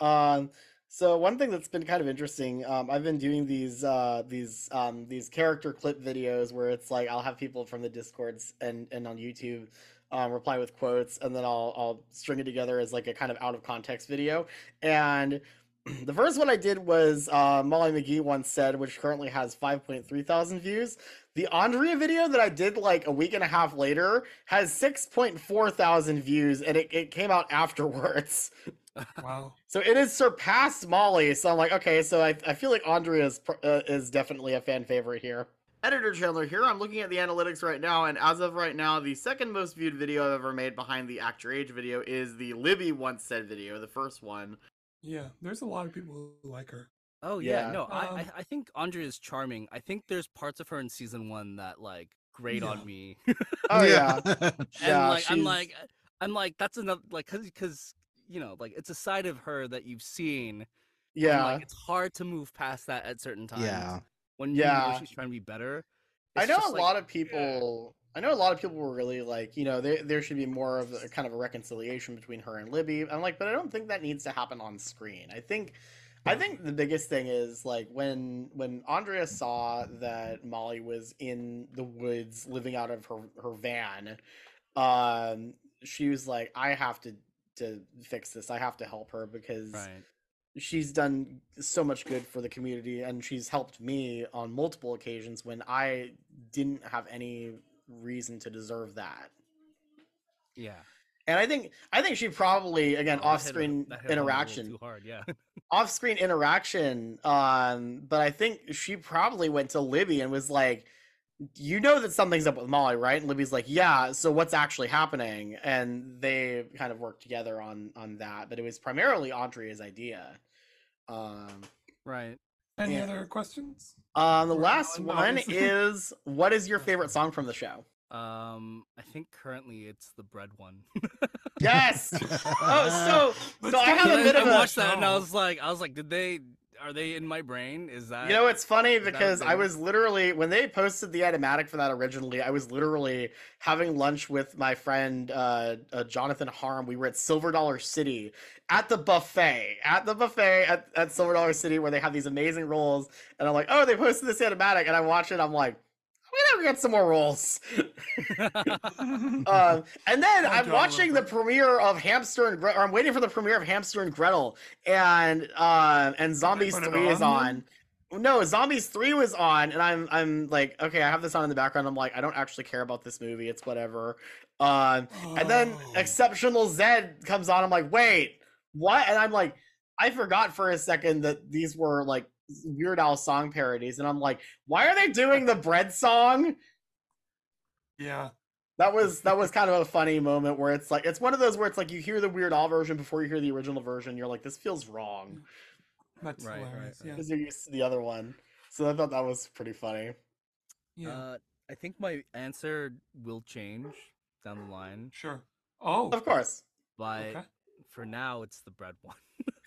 Um so one thing that's been kind of interesting, um, I've been doing these uh these um these character clip videos where it's like I'll have people from the discords and and on YouTube um, reply with quotes and then I'll I'll string it together as like a kind of out of context video. And [CLEARS THROAT] the first one I did was uh, Molly McGee once said, which currently has 5.3 thousand views. The Andrea video that I did like a week and a half later has 6.4 thousand views, and it, it came out afterwards. Wow. [LAUGHS] So it has surpassed Molly. So I'm like, okay, so I, I feel like Andrea is, uh, is definitely a fan favorite here. Editor Chandler here. I'm looking at the analytics right now, and as of right now, the second most viewed video I've ever made behind the Actor Age video is the Libby once said video, the first one. Yeah, there's a lot of people who like her. Oh yeah, Yeah. no, I, I Um, I think Andrea is charming. I think there's parts of her in season one that like grate Yeah. on me. [LAUGHS] Oh yeah, [LAUGHS] and Yeah, like I'm she's- like I'm like that's another like cause because you know like it's a side of her that you've seen. and, yeah. like it's hard to move past that at certain times. Yeah. when you know Yeah. she's trying to be better. I It's know just a like- lot of people. I know a lot of people were really like, you know, there there should be more of a kind of a reconciliation between her and Libby. I'm like, but I don't think that needs to happen on screen. I think, I think the biggest thing is like when when Andrea saw that Molly was in the woods living out of her her van, um, she was like, I have to to fix this. I have to help her because Right. she's done so much good for the community and she's helped me on multiple occasions when I didn't have any reason to deserve that. Yeah. And I think I think she probably again Oh, that hit a- off-screen that hit home a little interaction Too hard. Yeah. [LAUGHS] off-screen interaction um but I think she probably went to Libby and was like you know that something's up with Molly, right? And Libby's like, "Yeah, so what's actually happening?" And they kind of worked together on on that, but it was primarily Andrea's idea. Um right. Any Yeah. other questions? Um, the Or last one is [LAUGHS] what is your favorite song from the show? Um, I think currently it's the bread one. Yes. [LAUGHS] oh, so [LAUGHS] so I have a I, bit I of a. watched that and I was like, I was like, did they? Are they in my brain? Is that? You know, it's funny is that a because I was literally when they posted the animatic for that originally, I was literally having lunch with my friend uh, uh, Jonathan Harm. We were at Silver Dollar City at the buffet, at the buffet at, at Silver Dollar City where they have these amazing rolls, and I'm like, oh, they posted this animatic, and I watch it, I'm like. We gotta get some more rolls. [LAUGHS] um, and then I'm watching the premiere of Hamster and Gre- or I'm waiting for the premiere of Hamster and Gretel, and um, and Zombies Three is on on. No, Zombies Three was on, and I'm I'm like, okay, I have this on in the background. I'm like, I don't actually care about this movie. It's whatever. Um, and then Oh. Exceptional Zed comes on. I'm like, wait, what? And I'm like, I forgot for a second that these were like Weird Al song parodies, and I'm like, why are they doing the bread song? Yeah. That was that was kind of a funny moment where it's like it's one of those where it's like you hear the Weird Al version before you hear the original version. You're like, this feels wrong That's Right, right, hilarious. right. Yeah. because you're used to the other one. So I thought that was pretty funny. Yeah. Uh, I think my answer will change down the line, sure. Oh. Of course, but Okay. for now it's the bread one.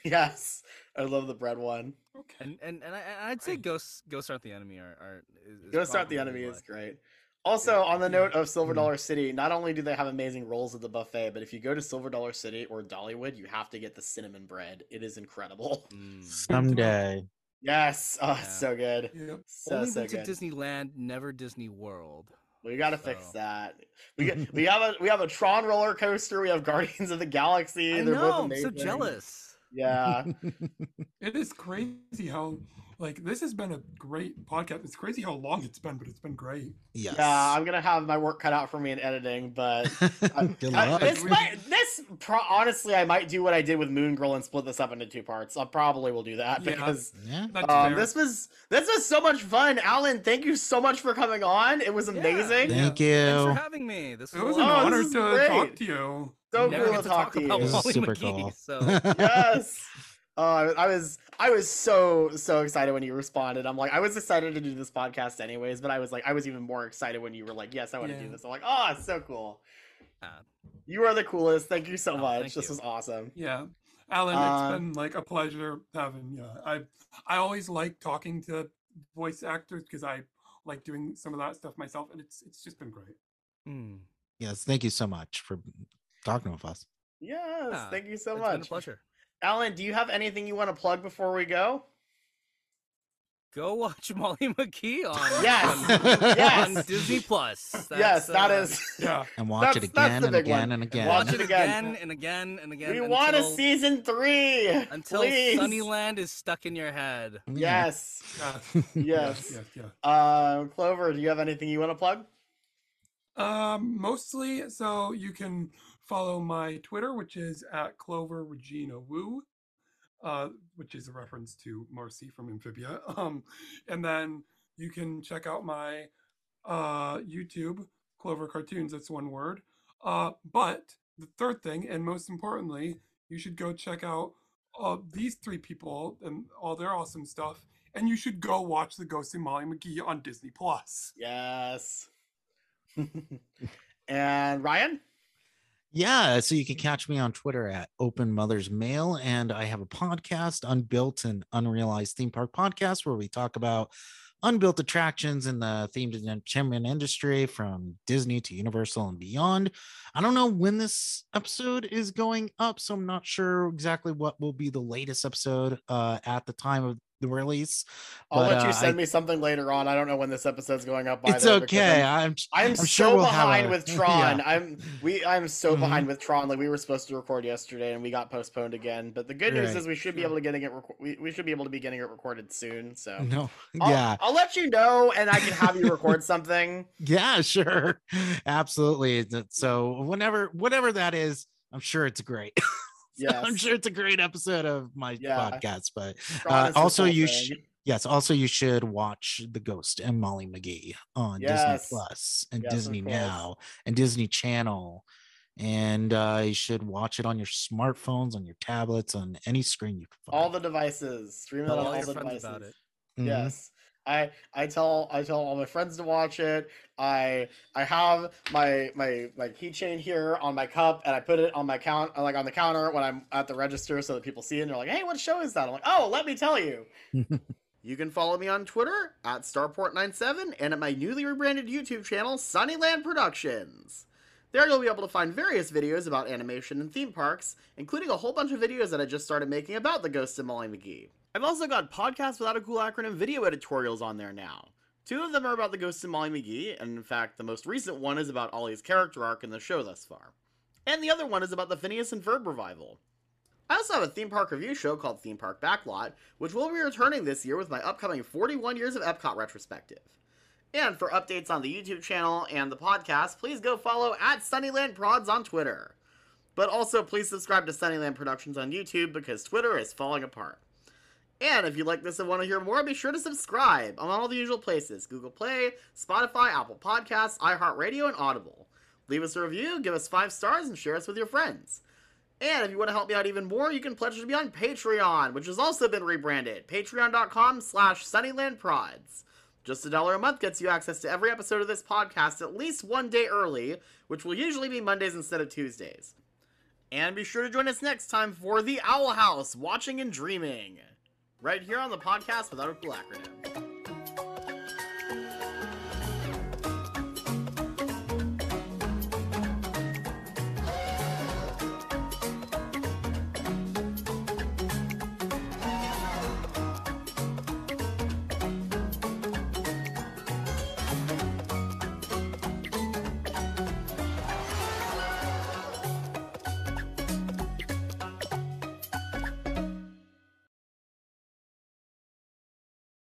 [LAUGHS] yes, I love the bread one. Okay. And and and, I, and I'd say Ghost Ghost Start the Enemy are, are is, is Go start the enemy is great. Also, on the note of Silver Mhm. Dollar City, not only do they have amazing rolls at the buffet, but if you go to Silver Dollar City or Dollywood, you have to get the cinnamon bread. It is incredible. Mm. Someday. Yes, oh, Yeah. so good. Yep. So Only so went to good. Disneyland, never Disney World. We gotta fix that. We get, [LAUGHS] we have a we have a Tron roller coaster. We have Guardians of the Galaxy. I They're know. both I'm so jealous. Yeah, [LAUGHS] It is crazy how like this has been a great podcast. It's crazy how long it's been, but it's been great. yes. yeah. I'm gonna have my work cut out for me in editing, but [LAUGHS] Good I- luck. this might this pro- honestly, I might do what I did with Moon Girl and split this up into two parts. I probably will do that Yeah. because yeah. Um, this was this was so much fun. Alan, thank you so much for coming on. It was Yeah. amazing. Thank Thanks you. for having me. This it was an Oh, honor is to talk to you. So Never cool get to to talk talk to you. about This Molly super McGee, cool. So [LAUGHS] yes. Uh, I was I was so so excited when you responded. I'm like I was excited to do this podcast anyways, but I was like I was even more excited when you were like, "Yes, I want to do this." I'm like, "Oh, so cool." Ah. You are the coolest. Thank you so Oh, much. This you. was awesome. Yeah. Alan, it's been like a pleasure having you. I I always like talking to voice actors because I like doing some of that stuff myself, and it's it's just been great. Hmm. Yes. Thank you so much for talking with us. Yes, Yeah, thank you so it's been a much. pleasure. Alan, do you have anything you want to plug before we go? Go watch [LAUGHS] Molly McGee on Yes. on, Yes. on Disney Plus. [LAUGHS] yes, That's, that uh, is. [LAUGHS] Yeah. And watch That's- it again and big one. again and again. Watch Watch it it again. again and again and again. We want a season three. until please. Sunnyland is stuck in your head. Yes. Yes. Yes. Yes. Yes. Uh, Clover, do you have anything you want to plug? Um, mostly, so you can follow my Twitter, which is at Clover Regina Wu, uh, which is a reference to Marcy from Amphibia. [LAUGHS] Um, and then you can check out my uh, YouTube, Clover Cartoons. That's one word. Uh, but the third thing, and most importantly, you should go check out uh, these three people and all their awesome stuff. And you should go watch The Ghost of Molly McGee on Disney Plus. Yes. [LAUGHS] and Ryan? Yeah, so you can catch me on Twitter at Open Mother's Mail, and I have a podcast, Unbuilt and Unrealized Theme Park Podcast, where we talk about unbuilt attractions in the themed entertainment industry from Disney to Universal and beyond. I don't know when this episode is going up, so I'm not sure exactly what will be the latest episode uh, at the time of release. I'll but, let you uh, send I- me something later on. I don't know when this episode's going up. It's okay. I'm, I'm I'm, I'm so sure we'll behind a- with [LAUGHS] Tron. yeah. I'm we I'm so Mhm. behind with Tron. Like we were supposed to record yesterday and we got postponed again. But the good news is we should be able to getting it. Rec- we, we should be able to be getting it recorded soon. So No, I'll, yeah, I'll let you know, and I can have you record [LAUGHS] something. yeah, sure, [LAUGHS] absolutely. So whenever, whatever that is, I'm sure it's great. Yes. I'm sure it's a great episode of my Yeah. podcast. But uh, also, you should. Yes, also you should watch The Ghost and Molly McGee on Yes. Disney Plus and Yes, Disney. Now and Disney Channel. And uh, you should watch it on your smartphones, on your tablets, on any screen you can find. all the devices. Stream it on all all the devices. about it. Mhm. Yes. I I tell I tell all my friends to watch it. I I have my my my keychain here on my cup and I put it on my count uh, like on the counter when I'm at the register so that people see it and they're like, "Hey, what show is that?" I'm like, "Oh, let me tell you." [LAUGHS] You can follow me on Twitter at Starport97 and at my newly rebranded YouTube channel, Sunnyland Productions. There you'll be able to find various videos about animation and theme parks, including a whole bunch of videos that I just started making about the Ghost of Molly McGee. I've also got Podcasts Without a Cool Acronym video editorials on there now. Two of them are about the Ghost of Molly McGee, and in fact, the most recent one is about Ollie's character arc in the show thus far. And the other one is about the Phineas and Ferb revival. I also have a theme park review show called Theme Park Backlot, which will be returning this year with my upcoming 41 Years of Epcot retrospective. And for updates on the YouTube channel and the podcast, please go follow at Sunnyland Prods on Twitter. But also, please subscribe to Sunnyland Productions on YouTube because Twitter is falling apart. And if you like this and want to hear more, be sure to subscribe on all the usual places Google Play, Spotify, Apple Podcasts, iHeartRadio, and Audible. Leave us a review, give us five stars, and share us with your friends. And if you want to help me out even more, you can pledge to be on Patreon, which has also been rebranded. Patreon.com slash SunnylandProds. Just a dollar a month gets you access to every episode of this podcast at least one day early, which will usually be Mondays instead of Tuesdays. And be sure to join us next time for The Owl House, Watching and Dreaming. Right here on the podcast without a cool acronym.